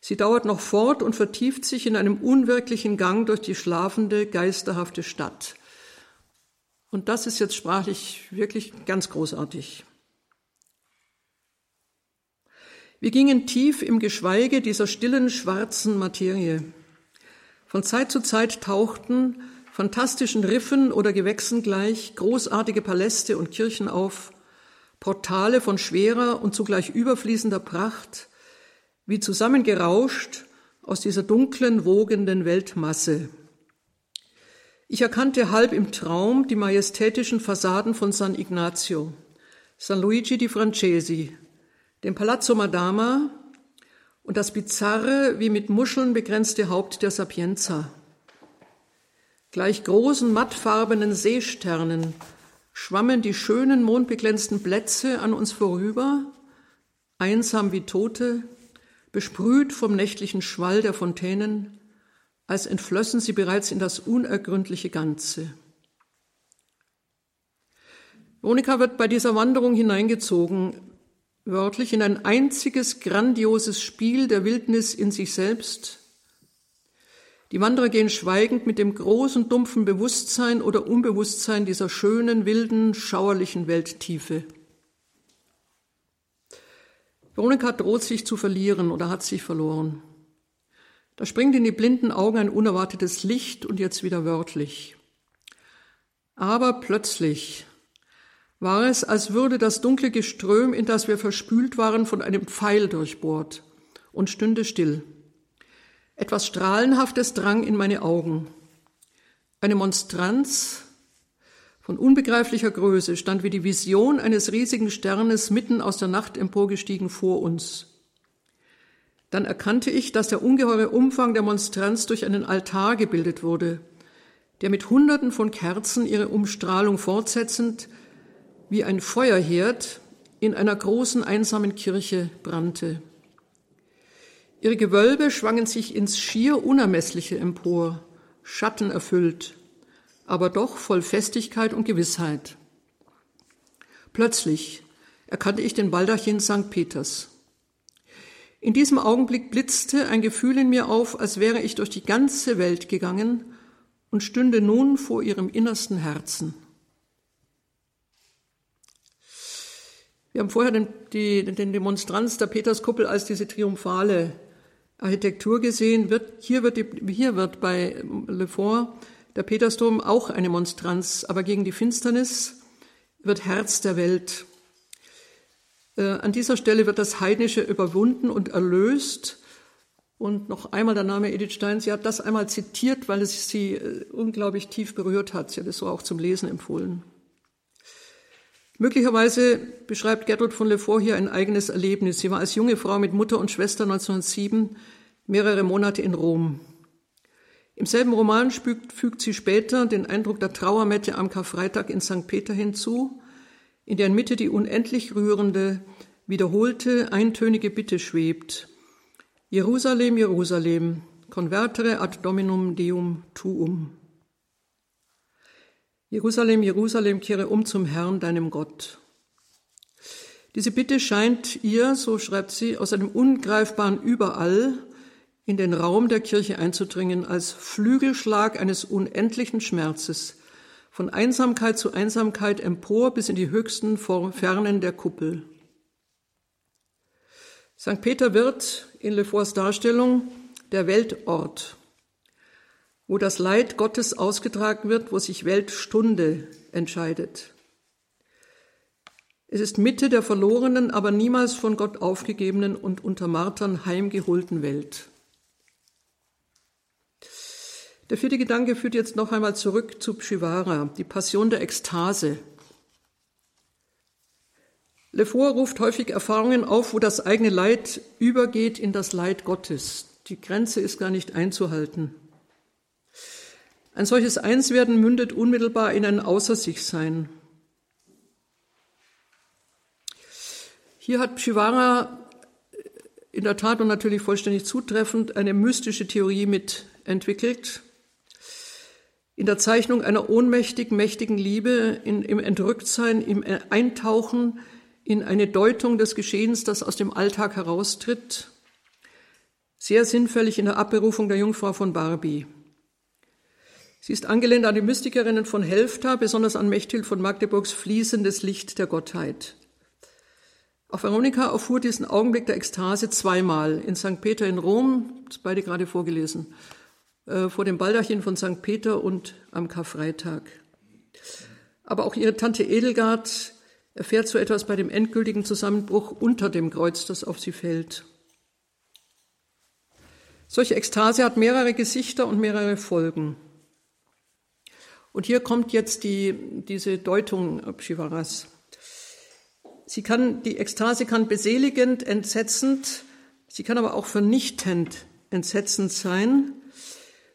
Sie dauert noch fort und vertieft sich in einem unwirklichen Gang durch die schlafende, geisterhafte Stadt. Und das ist jetzt sprachlich wirklich ganz großartig. Wir gingen tief im Geschweige dieser stillen, schwarzen Materie. Von Zeit zu Zeit tauchten, fantastischen Riffen oder Gewächsen gleich, großartige Paläste und Kirchen auf, Portale von schwerer und zugleich überfließender Pracht, wie zusammengerauscht aus dieser dunklen, wogenden Weltmasse. Ich erkannte halb im Traum die majestätischen Fassaden von San Ignazio, San Luigi di Francesi, dem Palazzo Madama und das bizarre, wie mit Muscheln begrenzte Haupt der Sapienza. Gleich großen mattfarbenen Seesternen schwammen die schönen mondbeglänzten Plätze an uns vorüber, einsam wie Tote, besprüht vom nächtlichen Schwall der Fontänen, als entflössen sie bereits in das unergründliche Ganze. Monika wird bei dieser Wanderung hineingezogen, wörtlich in ein einziges grandioses Spiel der Wildnis in sich selbst. Die Wanderer gehen schweigend mit dem großen, dumpfen Bewusstsein oder Unbewusstsein dieser schönen, wilden, schauerlichen Welttiefe. Veronika droht sich zu verlieren oder hat sich verloren. Da springt in die blinden Augen ein unerwartetes Licht und jetzt wieder wörtlich. Aber plötzlich, war es, als würde das dunkle Geström, in das wir verspült waren, von einem Pfeil durchbohrt und stünde still. Etwas Strahlenhaftes drang in meine Augen. Eine Monstranz von unbegreiflicher Größe stand wie die Vision eines riesigen Sternes mitten aus der Nacht emporgestiegen vor uns. Dann erkannte ich, dass der ungeheure Umfang der Monstranz durch einen Altar gebildet wurde, der mit Hunderten von Kerzen ihre Umstrahlung fortsetzend wie ein Feuerherd in einer großen einsamen Kirche brannte. Ihre Gewölbe schwangen sich ins schier Unermessliche empor, schattenerfüllt, aber doch voll Festigkeit und Gewissheit. Plötzlich erkannte ich den Baldachin St. Peters. In diesem Augenblick blitzte ein Gefühl in mir auf, als wäre ich durch die ganze Welt gegangen und stünde nun vor ihrem innersten Herzen. Wir haben vorher den, die, den Demonstranz der Peterskuppel als diese triumphale Architektur gesehen. Wird, hier, wird die, hier wird bei Le Fort der Petersdom auch eine Monstranz, aber gegen die Finsternis wird Herz der Welt. Äh, an dieser Stelle wird das Heidnische überwunden und erlöst. Und noch einmal der Name Edith Stein. Sie hat das einmal zitiert, weil es sie äh, unglaublich tief berührt hat. Sie hat es so auch zum Lesen empfohlen. Möglicherweise beschreibt Gertrud von Lefort hier ein eigenes Erlebnis. Sie war als junge Frau mit Mutter und Schwester 1907 mehrere Monate in Rom. Im selben Roman fügt, sie später den Eindruck der Trauermette am Karfreitag in St. Peter hinzu, in deren Mitte die unendlich rührende, wiederholte, eintönige Bitte schwebt. Jerusalem, Jerusalem, convertere ad dominum Deum tuum. Jerusalem, Jerusalem, kehre um zum Herrn, deinem Gott. Diese Bitte scheint ihr, so schreibt sie, aus einem ungreifbaren Überall in den Raum der Kirche einzudringen, als Flügelschlag eines unendlichen Schmerzes, von Einsamkeit zu Einsamkeit empor bis in die höchsten Fernen der Kuppel. St. Peter wird in Lefors Darstellung der Weltort, wo das Leid Gottes ausgetragen wird, wo sich Weltstunde entscheidet. Es ist Mitte der verlorenen, aber niemals von Gott aufgegebenen und unter Martern heimgeholten Welt. Der vierte Gedanke führt jetzt noch einmal zurück zu Pshivara, die Passion der Ekstase. Lefort ruft häufig Erfahrungen auf, wo das eigene Leid übergeht in das Leid Gottes. Die Grenze ist gar nicht einzuhalten. Ein solches Einswerden mündet unmittelbar in ein Außer sich Sein. Hier hat Shivara in der Tat und natürlich vollständig zutreffend eine mystische Theorie mit entwickelt. In der Zeichnung einer ohnmächtig mächtigen Liebe, in, im Entrücktsein, im Eintauchen in eine Deutung des Geschehens, das aus dem Alltag heraustritt, sehr sinnfällig in der Abberufung der Jungfrau von Barbie. Sie ist angelehnt an die Mystikerinnen von Helfta, besonders an Mechthild von Magdeburgs fließendes Licht der Gottheit. Auch Veronika erfuhr diesen Augenblick der Ekstase zweimal, in St. Peter in Rom, das beide gerade vorgelesen, äh, vor dem Baldachin von St. Peter und am Karfreitag. Aber auch ihre Tante Edelgard erfährt so etwas bei dem endgültigen Zusammenbruch unter dem Kreuz, das auf sie fällt. Solche Ekstase hat mehrere Gesichter und mehrere Folgen. Und hier kommt jetzt die, diese Deutung Shivaras. Sie kann, die Ekstase kann beseligend, entsetzend, sie kann aber auch vernichtend, entsetzend sein.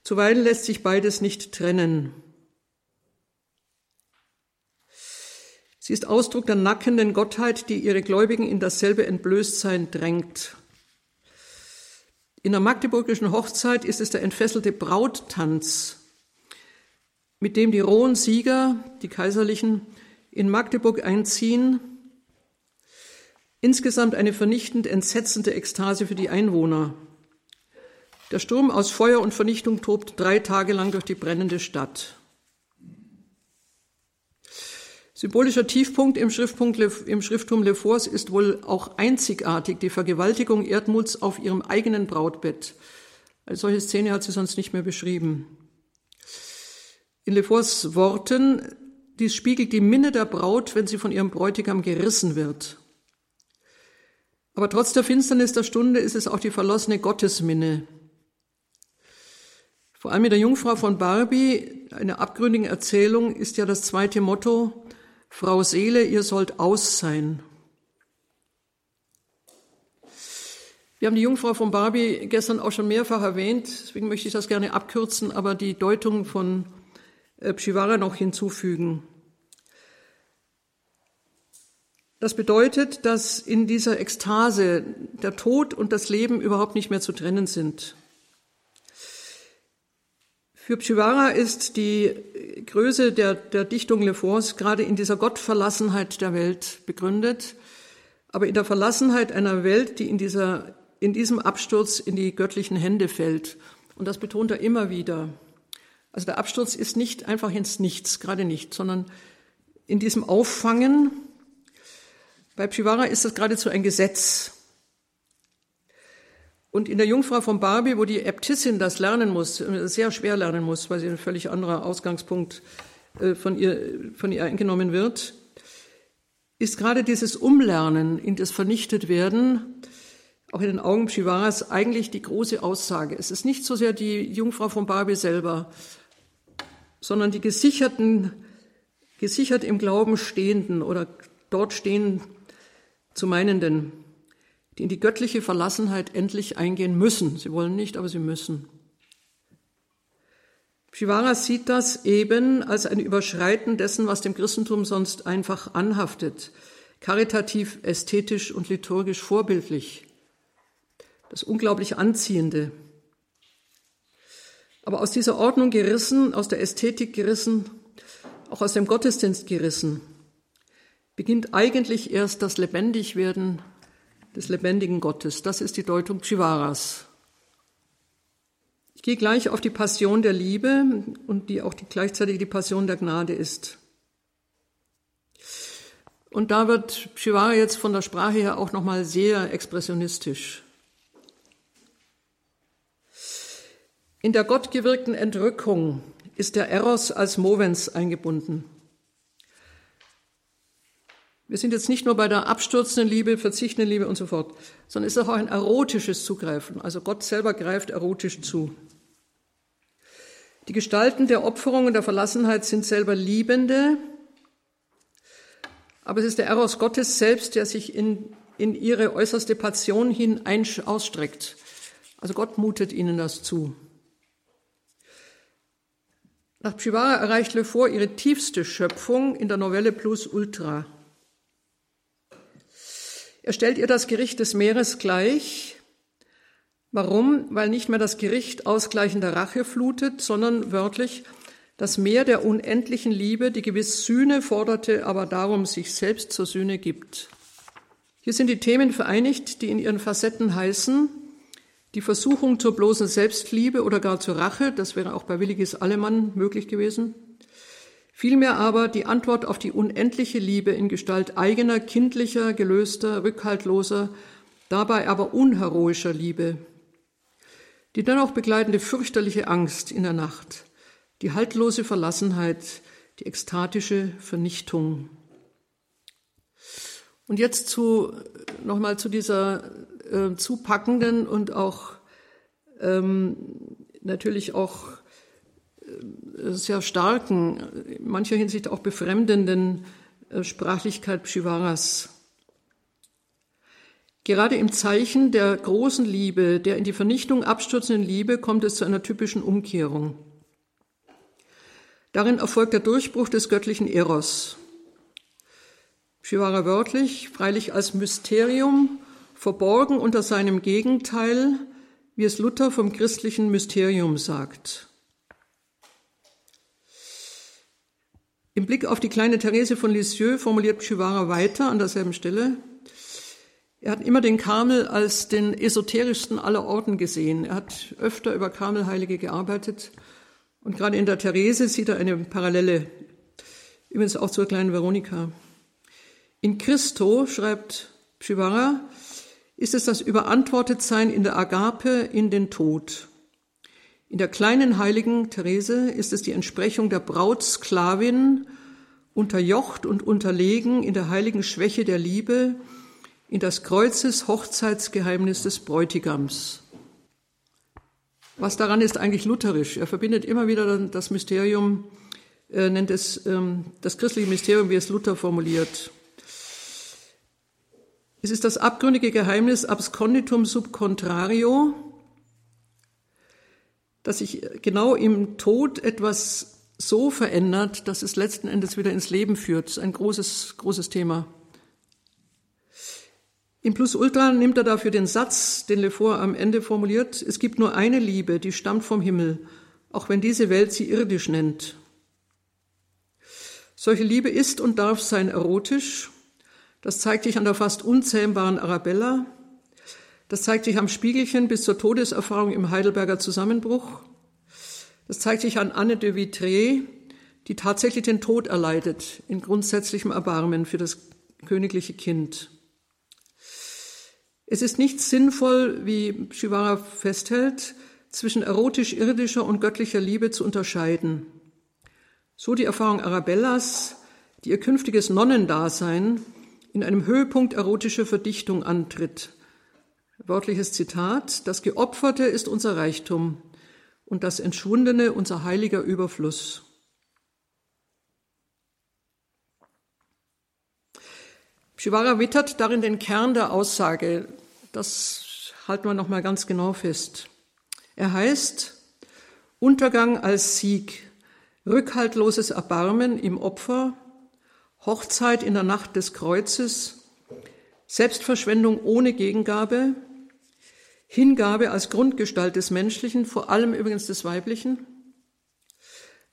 Zuweilen lässt sich beides nicht trennen. Sie ist Ausdruck der nackenden Gottheit, die ihre Gläubigen in dasselbe Entblößtsein drängt. In der magdeburgischen Hochzeit ist es der entfesselte Brauttanz, mit dem die rohen Sieger, die Kaiserlichen, in Magdeburg einziehen. Insgesamt eine vernichtend entsetzende Ekstase für die Einwohner. Der Sturm aus Feuer und Vernichtung tobt drei Tage lang durch die brennende Stadt. Symbolischer Tiefpunkt im, Schriftpunkt, im Schrifttum Lefors ist wohl auch einzigartig die Vergewaltigung Erdmuts auf ihrem eigenen Brautbett. Eine solche Szene hat sie sonst nicht mehr beschrieben. In Lefors Worten, dies spiegelt die Minne der Braut, wenn sie von ihrem Bräutigam gerissen wird. Aber trotz der Finsternis der Stunde ist es auch die verlassene Gottesminne. Vor allem mit der Jungfrau von Barbie, eine abgründige Erzählung, ist ja das zweite Motto, Frau Seele, ihr sollt aus sein. Wir haben die Jungfrau von Barbie gestern auch schon mehrfach erwähnt, deswegen möchte ich das gerne abkürzen, aber die Deutung von Pshivara noch hinzufügen. Das bedeutet, dass in dieser Ekstase der Tod und das Leben überhaupt nicht mehr zu trennen sind. Für Pshivara ist die Größe der, der Dichtung Lefors gerade in dieser Gottverlassenheit der Welt begründet, aber in der Verlassenheit einer Welt, die in, dieser, in diesem Absturz in die göttlichen Hände fällt. Und das betont er immer wieder. Also der Absturz ist nicht einfach ins Nichts, gerade nicht, sondern in diesem Auffangen. Bei Pshivara ist das geradezu ein Gesetz. Und in der Jungfrau von Barbie, wo die Äbtissin das lernen muss, sehr schwer lernen muss, weil sie ein völlig anderer Ausgangspunkt äh, von ihr, von ihr eingenommen wird, ist gerade dieses Umlernen in das Vernichtetwerden, auch in den Augen Shivaras, eigentlich die große Aussage. Es ist nicht so sehr die Jungfrau von Barbie selber, sondern die gesicherten, gesichert im Glauben stehenden oder dort stehen zu meinenden die in die göttliche Verlassenheit endlich eingehen müssen. Sie wollen nicht, aber sie müssen. Shivara sieht das eben als ein Überschreiten dessen, was dem Christentum sonst einfach anhaftet. Karitativ, ästhetisch und liturgisch vorbildlich. Das unglaublich Anziehende. Aber aus dieser Ordnung gerissen, aus der Ästhetik gerissen, auch aus dem Gottesdienst gerissen, beginnt eigentlich erst das Lebendigwerden des lebendigen Gottes. Das ist die Deutung Shivaras. Ich gehe gleich auf die Passion der Liebe und die auch die, gleichzeitig die Passion der Gnade ist. Und da wird Shivara jetzt von der Sprache her auch nochmal sehr expressionistisch. In der gottgewirkten Entrückung ist der Eros als Movens eingebunden. Wir sind jetzt nicht nur bei der abstürzenden Liebe, verzichtenden Liebe und so fort, sondern es ist auch ein erotisches Zugreifen. Also Gott selber greift erotisch zu. Die Gestalten der Opferung und der Verlassenheit sind selber Liebende, aber es ist der Eros Gottes selbst, der sich in, in ihre äußerste Passion hin ausstreckt. Also Gott mutet ihnen das zu. Nach Pshivara erreicht Le Fort ihre tiefste Schöpfung in der Novelle Plus Ultra. Er stellt ihr das Gericht des Meeres gleich. Warum? Weil nicht mehr das Gericht ausgleichender Rache flutet, sondern wörtlich das Meer der unendlichen Liebe, die gewiss Sühne forderte, aber darum sich selbst zur Sühne gibt. Hier sind die Themen vereinigt, die in ihren Facetten heißen, die Versuchung zur bloßen Selbstliebe oder gar zur Rache, das wäre auch bei Willigis Allemann möglich gewesen, Vielmehr aber die Antwort auf die unendliche Liebe in Gestalt eigener, kindlicher, gelöster, rückhaltloser, dabei aber unheroischer Liebe. Die dennoch begleitende fürchterliche Angst in der Nacht, die haltlose Verlassenheit, die ekstatische Vernichtung. Und jetzt zu, nochmal zu dieser äh, zupackenden und auch ähm, natürlich auch äh, sehr starken, in mancher Hinsicht auch befremdenden äh, Sprachlichkeit Shivaras. Gerade im Zeichen der großen Liebe, der in die Vernichtung abstürzenden Liebe, kommt es zu einer typischen Umkehrung. Darin erfolgt der Durchbruch des göttlichen Eros. Shivara wörtlich, freilich als Mysterium, verborgen unter seinem Gegenteil, wie es Luther vom christlichen Mysterium sagt. Im Blick auf die kleine Therese von Lisieux formuliert Chivara weiter an derselben Stelle. Er hat immer den Karmel als den esoterischsten aller Orden gesehen. Er hat öfter über Karmelheilige gearbeitet. Und gerade in der Therese sieht er eine Parallele. Übrigens auch zur kleinen Veronika. In Christo, schreibt Chivara, ist es das Überantwortetsein in der Agape in den Tod. In der kleinen heiligen Therese ist es die Entsprechung der Brautsklavin, unterjocht und unterlegen in der heiligen Schwäche der Liebe, in das Kreuzes Hochzeitsgeheimnis des Bräutigams. Was daran ist eigentlich lutherisch. Er verbindet immer wieder das Mysterium, äh, nennt es ähm, das christliche Mysterium, wie es Luther formuliert. Es ist das abgründige Geheimnis absconditum sub contrario, dass sich genau im Tod etwas so verändert, dass es letzten Endes wieder ins Leben führt. Ein großes, großes Thema. Im Plus Ultra nimmt er dafür den Satz, den Lefort am Ende formuliert, es gibt nur eine Liebe, die stammt vom Himmel, auch wenn diese Welt sie irdisch nennt. Solche Liebe ist und darf sein erotisch. Das zeigt sich an der fast unzähmbaren Arabella, das zeigt sich am Spiegelchen bis zur Todeserfahrung im Heidelberger Zusammenbruch. Das zeigt sich an Anne de Vitré, die tatsächlich den Tod erleidet in grundsätzlichem Erbarmen für das königliche Kind. Es ist nicht sinnvoll, wie Shivara festhält, zwischen erotisch-irdischer und göttlicher Liebe zu unterscheiden. So die Erfahrung Arabellas, die ihr künftiges Nonnendasein in einem Höhepunkt erotischer Verdichtung antritt, Wörtliches Zitat, das Geopferte ist unser Reichtum und das Entschwundene unser heiliger Überfluss. Shivara wittert darin den Kern der Aussage. Das halten wir nochmal ganz genau fest. Er heißt Untergang als Sieg, rückhaltloses Erbarmen im Opfer, Hochzeit in der Nacht des Kreuzes, Selbstverschwendung ohne Gegengabe, Hingabe als Grundgestalt des Menschlichen, vor allem übrigens des Weiblichen,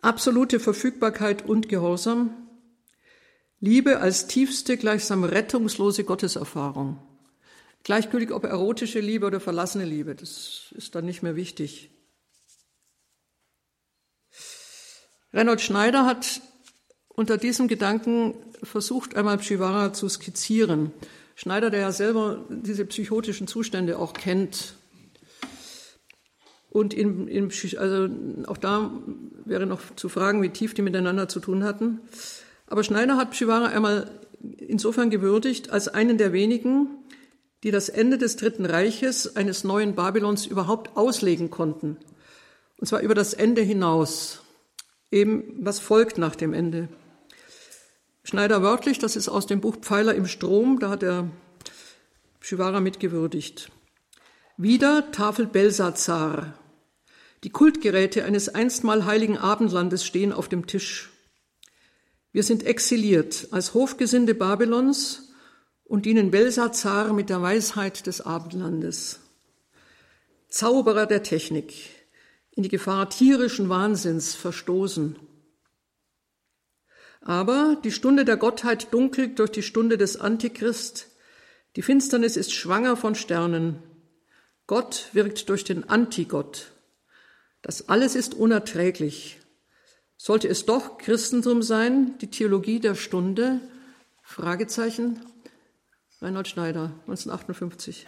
absolute Verfügbarkeit und Gehorsam, Liebe als tiefste, gleichsam rettungslose Gotteserfahrung. Gleichgültig ob erotische Liebe oder verlassene Liebe, das ist dann nicht mehr wichtig. Reinhold Schneider hat unter diesem Gedanken versucht, einmal Pshivara zu skizzieren. Schneider, der ja selber diese psychotischen Zustände auch kennt. Und in, in, also auch da wäre noch zu fragen, wie tief die miteinander zu tun hatten. Aber Schneider hat Pshivara einmal insofern gewürdigt als einen der wenigen, die das Ende des Dritten Reiches eines neuen Babylons überhaupt auslegen konnten. Und zwar über das Ende hinaus. Eben, was folgt nach dem Ende. Schneider wörtlich, das ist aus dem Buch Pfeiler im Strom, da hat er Shivara mitgewürdigt. Wieder Tafel Belsazar. Die Kultgeräte eines einstmal heiligen Abendlandes stehen auf dem Tisch. Wir sind exiliert als Hofgesinde Babylons und dienen Belsazar mit der Weisheit des Abendlandes. Zauberer der Technik, in die Gefahr tierischen Wahnsinns verstoßen. Aber die Stunde der Gottheit dunkelt durch die Stunde des Antichrist, die Finsternis ist schwanger von Sternen, Gott wirkt durch den Antigott. Das alles ist unerträglich. Sollte es doch Christentum sein, die Theologie der Stunde? Fragezeichen. Reinhold Schneider, 1958.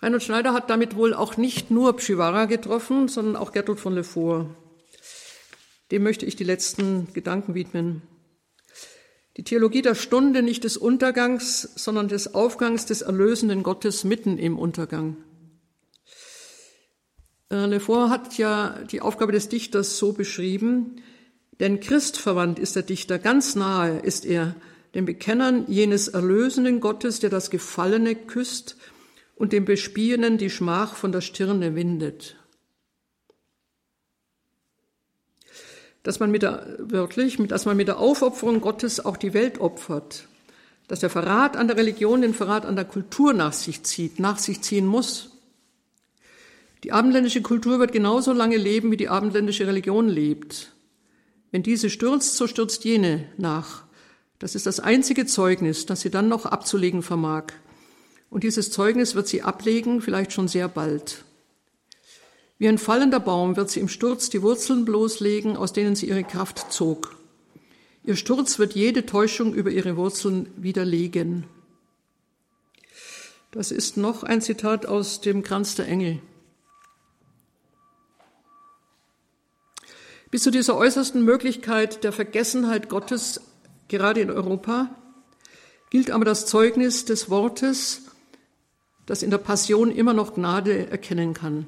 Reinhold Schneider hat damit wohl auch nicht nur Pschivara getroffen, sondern auch Gertrud von Lefort. Dem möchte ich die letzten Gedanken widmen. Die Theologie der Stunde nicht des Untergangs, sondern des Aufgangs des erlösenden Gottes mitten im Untergang. Lefort hat ja die Aufgabe des Dichters so beschrieben, denn Christverwandt ist der Dichter, ganz nahe ist er den Bekennern jenes erlösenden Gottes, der das Gefallene küsst und dem Bespiehenden die Schmach von der Stirne windet. Dass man mit der, wörtlich, dass man mit der Aufopferung Gottes auch die Welt opfert, dass der Verrat an der Religion den Verrat an der Kultur nach sich zieht, nach sich ziehen muss. Die abendländische Kultur wird genauso lange leben, wie die abendländische Religion lebt. Wenn diese stürzt, so stürzt jene nach. Das ist das einzige Zeugnis, das sie dann noch abzulegen vermag. Und dieses Zeugnis wird sie ablegen, vielleicht schon sehr bald. Wie ein fallender Baum wird sie im Sturz die Wurzeln bloßlegen, aus denen sie ihre Kraft zog. Ihr Sturz wird jede Täuschung über ihre Wurzeln widerlegen. Das ist noch ein Zitat aus dem Kranz der Engel. Bis zu dieser äußersten Möglichkeit der Vergessenheit Gottes, gerade in Europa, gilt aber das Zeugnis des Wortes, das in der Passion immer noch Gnade erkennen kann.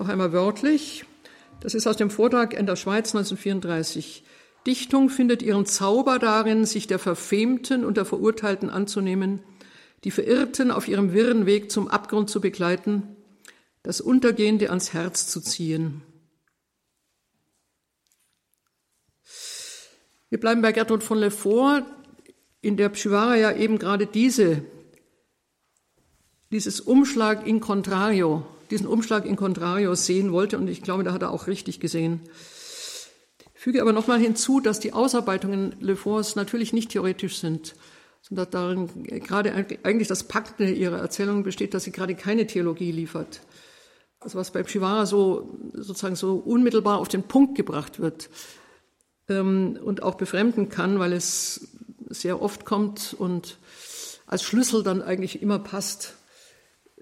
Noch einmal wörtlich, das ist aus dem Vortrag in der Schweiz 1934. Dichtung findet ihren Zauber darin, sich der Verfemten und der Verurteilten anzunehmen, die Verirrten auf ihrem wirren Weg zum Abgrund zu begleiten, das Untergehende ans Herz zu ziehen. Wir bleiben bei Gertrud von Lefort, in der Pschivara ja eben gerade diese, dieses Umschlag in Contrario, diesen Umschlag in Contrario sehen wollte und ich glaube, da hat er auch richtig gesehen. Ich füge aber nochmal hinzu, dass die Ausarbeitungen Leforts natürlich nicht theoretisch sind, sondern darin gerade eigentlich das Packende ihrer Erzählung besteht, dass sie gerade keine Theologie liefert. Also was bei Pschivara so sozusagen so unmittelbar auf den Punkt gebracht wird, ähm, und auch befremden kann, weil es sehr oft kommt und als Schlüssel dann eigentlich immer passt,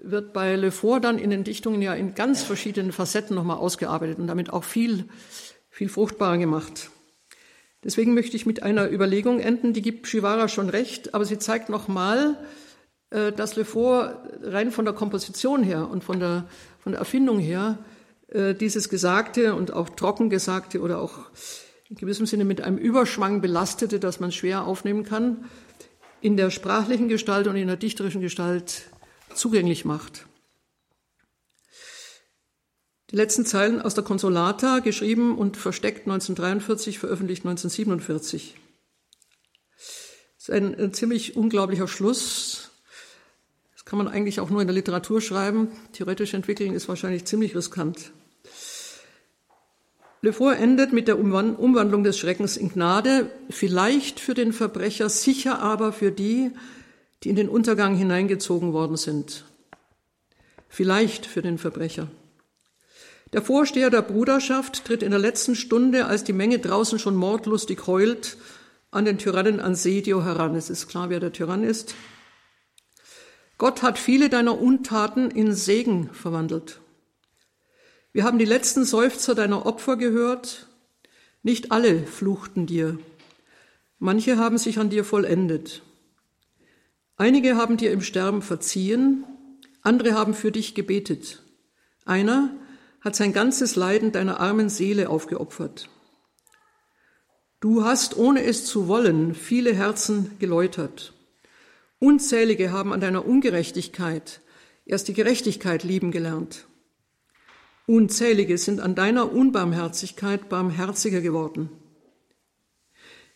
wird bei Lefort dann in den Dichtungen ja in ganz verschiedenen Facetten nochmal ausgearbeitet und damit auch viel, viel fruchtbarer gemacht. Deswegen möchte ich mit einer Überlegung enden, die gibt Shivara schon recht, aber sie zeigt nochmal, äh, dass Lefort rein von der Komposition her und von der, von der Erfindung her äh, dieses Gesagte und auch Trockengesagte oder auch in gewissem Sinne mit einem Überschwang belastete, das man schwer aufnehmen kann, in der sprachlichen Gestalt und in der dichterischen Gestalt zugänglich macht. Die letzten Zeilen aus der Consolata, geschrieben und versteckt 1943, veröffentlicht 1947. Das ist ein, ein ziemlich unglaublicher Schluss. Das kann man eigentlich auch nur in der Literatur schreiben. Theoretisch entwickeln ist wahrscheinlich ziemlich riskant. Le Fort endet mit der Umwandlung des Schreckens in Gnade, vielleicht für den Verbrecher, sicher aber für die, die in den Untergang hineingezogen worden sind. Vielleicht für den Verbrecher. Der Vorsteher der Bruderschaft tritt in der letzten Stunde, als die Menge draußen schon mordlustig heult, an den Tyrannen Ansedio heran. Es ist klar, wer der Tyrann ist. Gott hat viele deiner Untaten in Segen verwandelt. Wir haben die letzten Seufzer deiner Opfer gehört. Nicht alle fluchten dir. Manche haben sich an dir vollendet. Einige haben dir im Sterben verziehen, andere haben für dich gebetet. Einer hat sein ganzes Leiden deiner armen Seele aufgeopfert. Du hast, ohne es zu wollen, viele Herzen geläutert. Unzählige haben an deiner Ungerechtigkeit erst die Gerechtigkeit lieben gelernt. Unzählige sind an deiner Unbarmherzigkeit barmherziger geworden.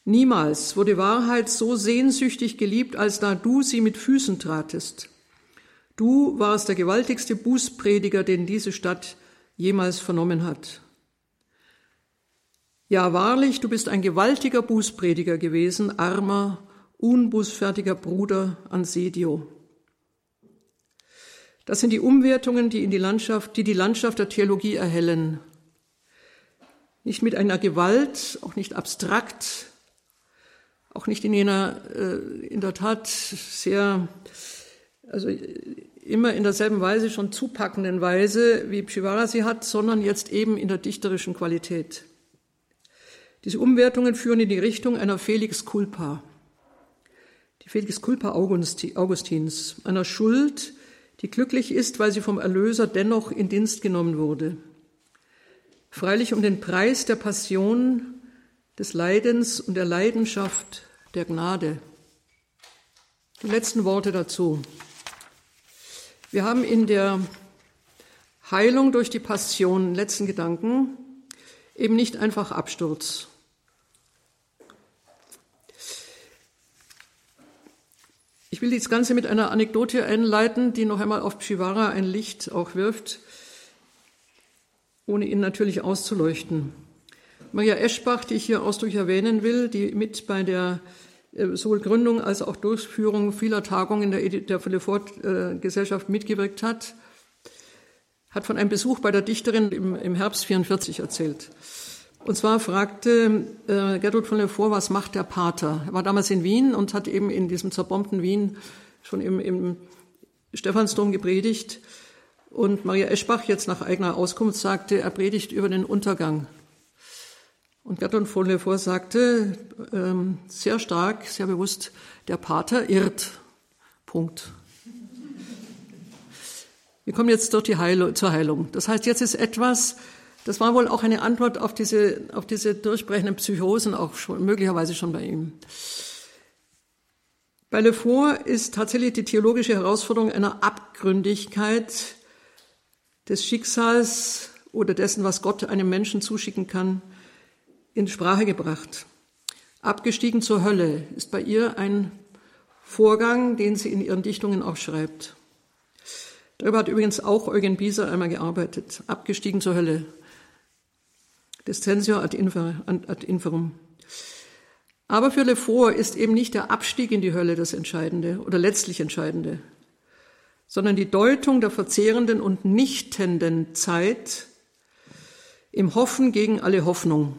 Niemals wurde Wahrheit so sehnsüchtig geliebt, als da du sie mit Füßen tratest. Du warst der gewaltigste Bußprediger, den diese Stadt jemals vernommen hat. Ja, wahrlich, du bist ein gewaltiger Bußprediger gewesen, armer, unbußfertiger Bruder Ansedio. Das sind die Umwertungen, die in die Landschaft, die die Landschaft der Theologie erhellen. Nicht mit einer Gewalt, auch nicht abstrakt, auch nicht in jener, äh, in der Tat sehr, also immer in derselben Weise, schon zupackenden Weise, wie Pshivara sie hat, sondern jetzt eben in der dichterischen Qualität. Diese Umwertungen führen in die Richtung einer Felix Culpa. Die Felix Culpa Augustins, einer Schuld, die glücklich ist, weil sie vom Erlöser dennoch in Dienst genommen wurde. Freilich um den Preis der Passion, des Leidens und der Leidenschaft der Gnade. Die letzten Worte dazu. Wir haben in der Heilung durch die Passion, letzten Gedanken, eben nicht einfach Absturz, Ich will das Ganze mit einer Anekdote einleiten, die noch einmal auf Pshivara ein Licht auch wirft, ohne ihn natürlich auszuleuchten. Maria Eschbach, die ich hier ausdrücklich erwähnen will, die mit bei der äh, sowohl Gründung als auch Durchführung vieler Tagungen der, der Philefort-Gesellschaft mitgewirkt hat, hat von einem Besuch bei der Dichterin im, im Herbst 44 erzählt. Und zwar fragte äh, Gertrud von Lefort, was macht der Pater? Er war damals in Wien und hat eben in diesem zerbombten Wien schon im, im Stephansdom gepredigt. Und Maria Eschbach jetzt nach eigener Auskunft sagte, er predigt über den Untergang. Und Gertrud von Lefort sagte ähm, sehr stark, sehr bewusst, der Pater irrt. Punkt. Wir kommen jetzt durch die Heilung, zur Heilung. Das heißt, jetzt ist etwas, das war wohl auch eine Antwort auf diese, auf diese durchbrechenden Psychosen, auch schon, möglicherweise schon bei ihm. Bei Le Fort ist tatsächlich die theologische Herausforderung einer Abgründigkeit des Schicksals oder dessen, was Gott einem Menschen zuschicken kann, in Sprache gebracht. Abgestiegen zur Hölle ist bei ihr ein Vorgang, den sie in ihren Dichtungen auch schreibt. Darüber hat übrigens auch Eugen Bieser einmal gearbeitet. Abgestiegen zur Hölle. Descensio ad, inferum. Aber für Lefort ist eben nicht der Abstieg in die Hölle das Entscheidende oder letztlich Entscheidende, sondern die Deutung der verzehrenden und nichtenden Zeit im Hoffen gegen alle Hoffnung,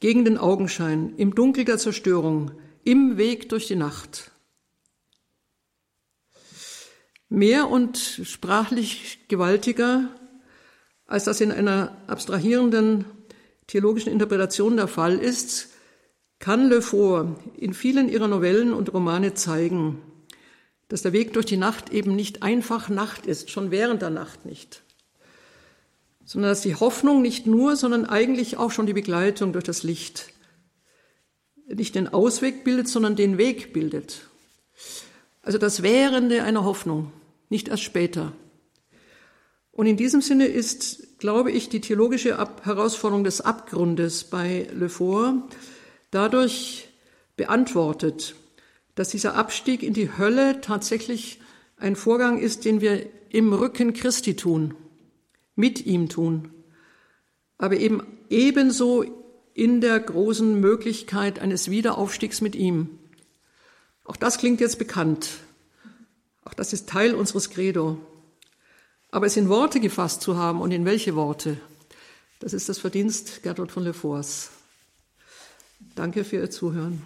gegen den Augenschein, im Dunkel der Zerstörung, im Weg durch die Nacht. Mehr und sprachlich gewaltiger als das in einer abstrahierenden theologischen Interpretation der Fall ist, kann Le Fort in vielen ihrer Novellen und Romane zeigen, dass der Weg durch die Nacht eben nicht einfach Nacht ist, schon während der Nacht nicht, sondern dass die Hoffnung nicht nur, sondern eigentlich auch schon die Begleitung durch das Licht nicht den Ausweg bildet, sondern den Weg bildet. Also das Währende einer Hoffnung, nicht erst später. Und in diesem Sinne ist, glaube ich, die theologische Ab Herausforderung des Abgrundes bei Le Fort dadurch beantwortet, dass dieser Abstieg in die Hölle tatsächlich ein Vorgang ist, den wir im Rücken Christi tun, mit ihm tun. aber eben ebenso in der großen Möglichkeit eines Wiederaufstiegs mit ihm. Auch das klingt jetzt bekannt. Auch das ist Teil unseres Credo. Aber es in Worte gefasst zu haben und in welche Worte, das ist das Verdienst Gertrud von Lefors. Danke für Ihr Zuhören.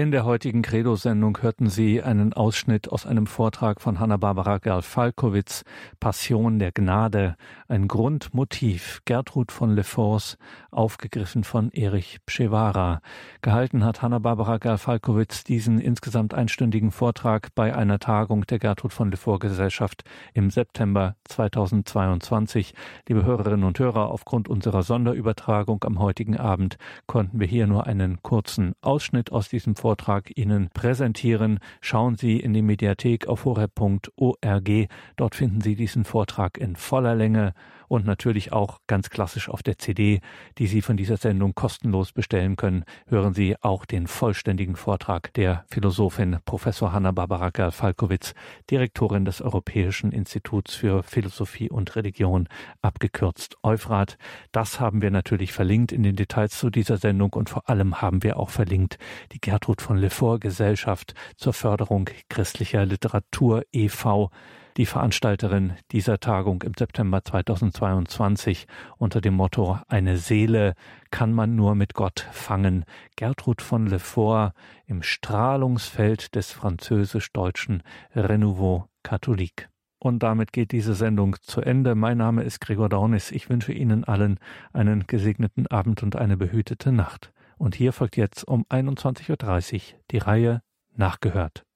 In der heutigen Credo-Sendung hörten Sie einen Ausschnitt aus einem Vortrag von Hanna-Barbara Gerl-Falkowitz, Passion der Gnade, ein Grundmotiv, Gertrud von Lefors, aufgegriffen von Erich Pschewara. Gehalten hat Hanna-Barbara Gerl-Falkowitz diesen insgesamt einstündigen Vortrag bei einer Tagung der Gertrud von Lefors Gesellschaft im September 2022. Liebe Hörerinnen und Hörer, aufgrund unserer Sonderübertragung am heutigen Abend konnten wir hier nur einen kurzen Ausschnitt aus diesem Vortrag Vortrag Ihnen präsentieren. Schauen Sie in die Mediathek auf horeb.org. Dort finden Sie diesen Vortrag in voller Länge und natürlich auch ganz klassisch auf der CD, die Sie von dieser Sendung kostenlos bestellen können, hören Sie auch den vollständigen Vortrag der Philosophin Professor Hanna-Barbara Gerl-Falkowitz, Direktorin des Europäischen Instituts für Philosophie und Religion, abgekürzt Euphrat. Das haben wir natürlich verlinkt in den Details zu dieser Sendung und vor allem haben wir auch verlinkt die Gertrud von Lefort Gesellschaft zur Förderung christlicher Literatur e.V., die Veranstalterin dieser Tagung im September 2022 unter dem Motto Eine Seele kann man nur mit Gott fangen. Gertrud von Lefort im Strahlungsfeld des französisch-deutschen Renouveau Catholique. Und damit geht diese Sendung zu Ende. Mein Name ist Gregor Dornis. Ich wünsche Ihnen allen einen gesegneten Abend und eine behütete Nacht. Und hier folgt jetzt um 21.30 Uhr die Reihe Nachgehört.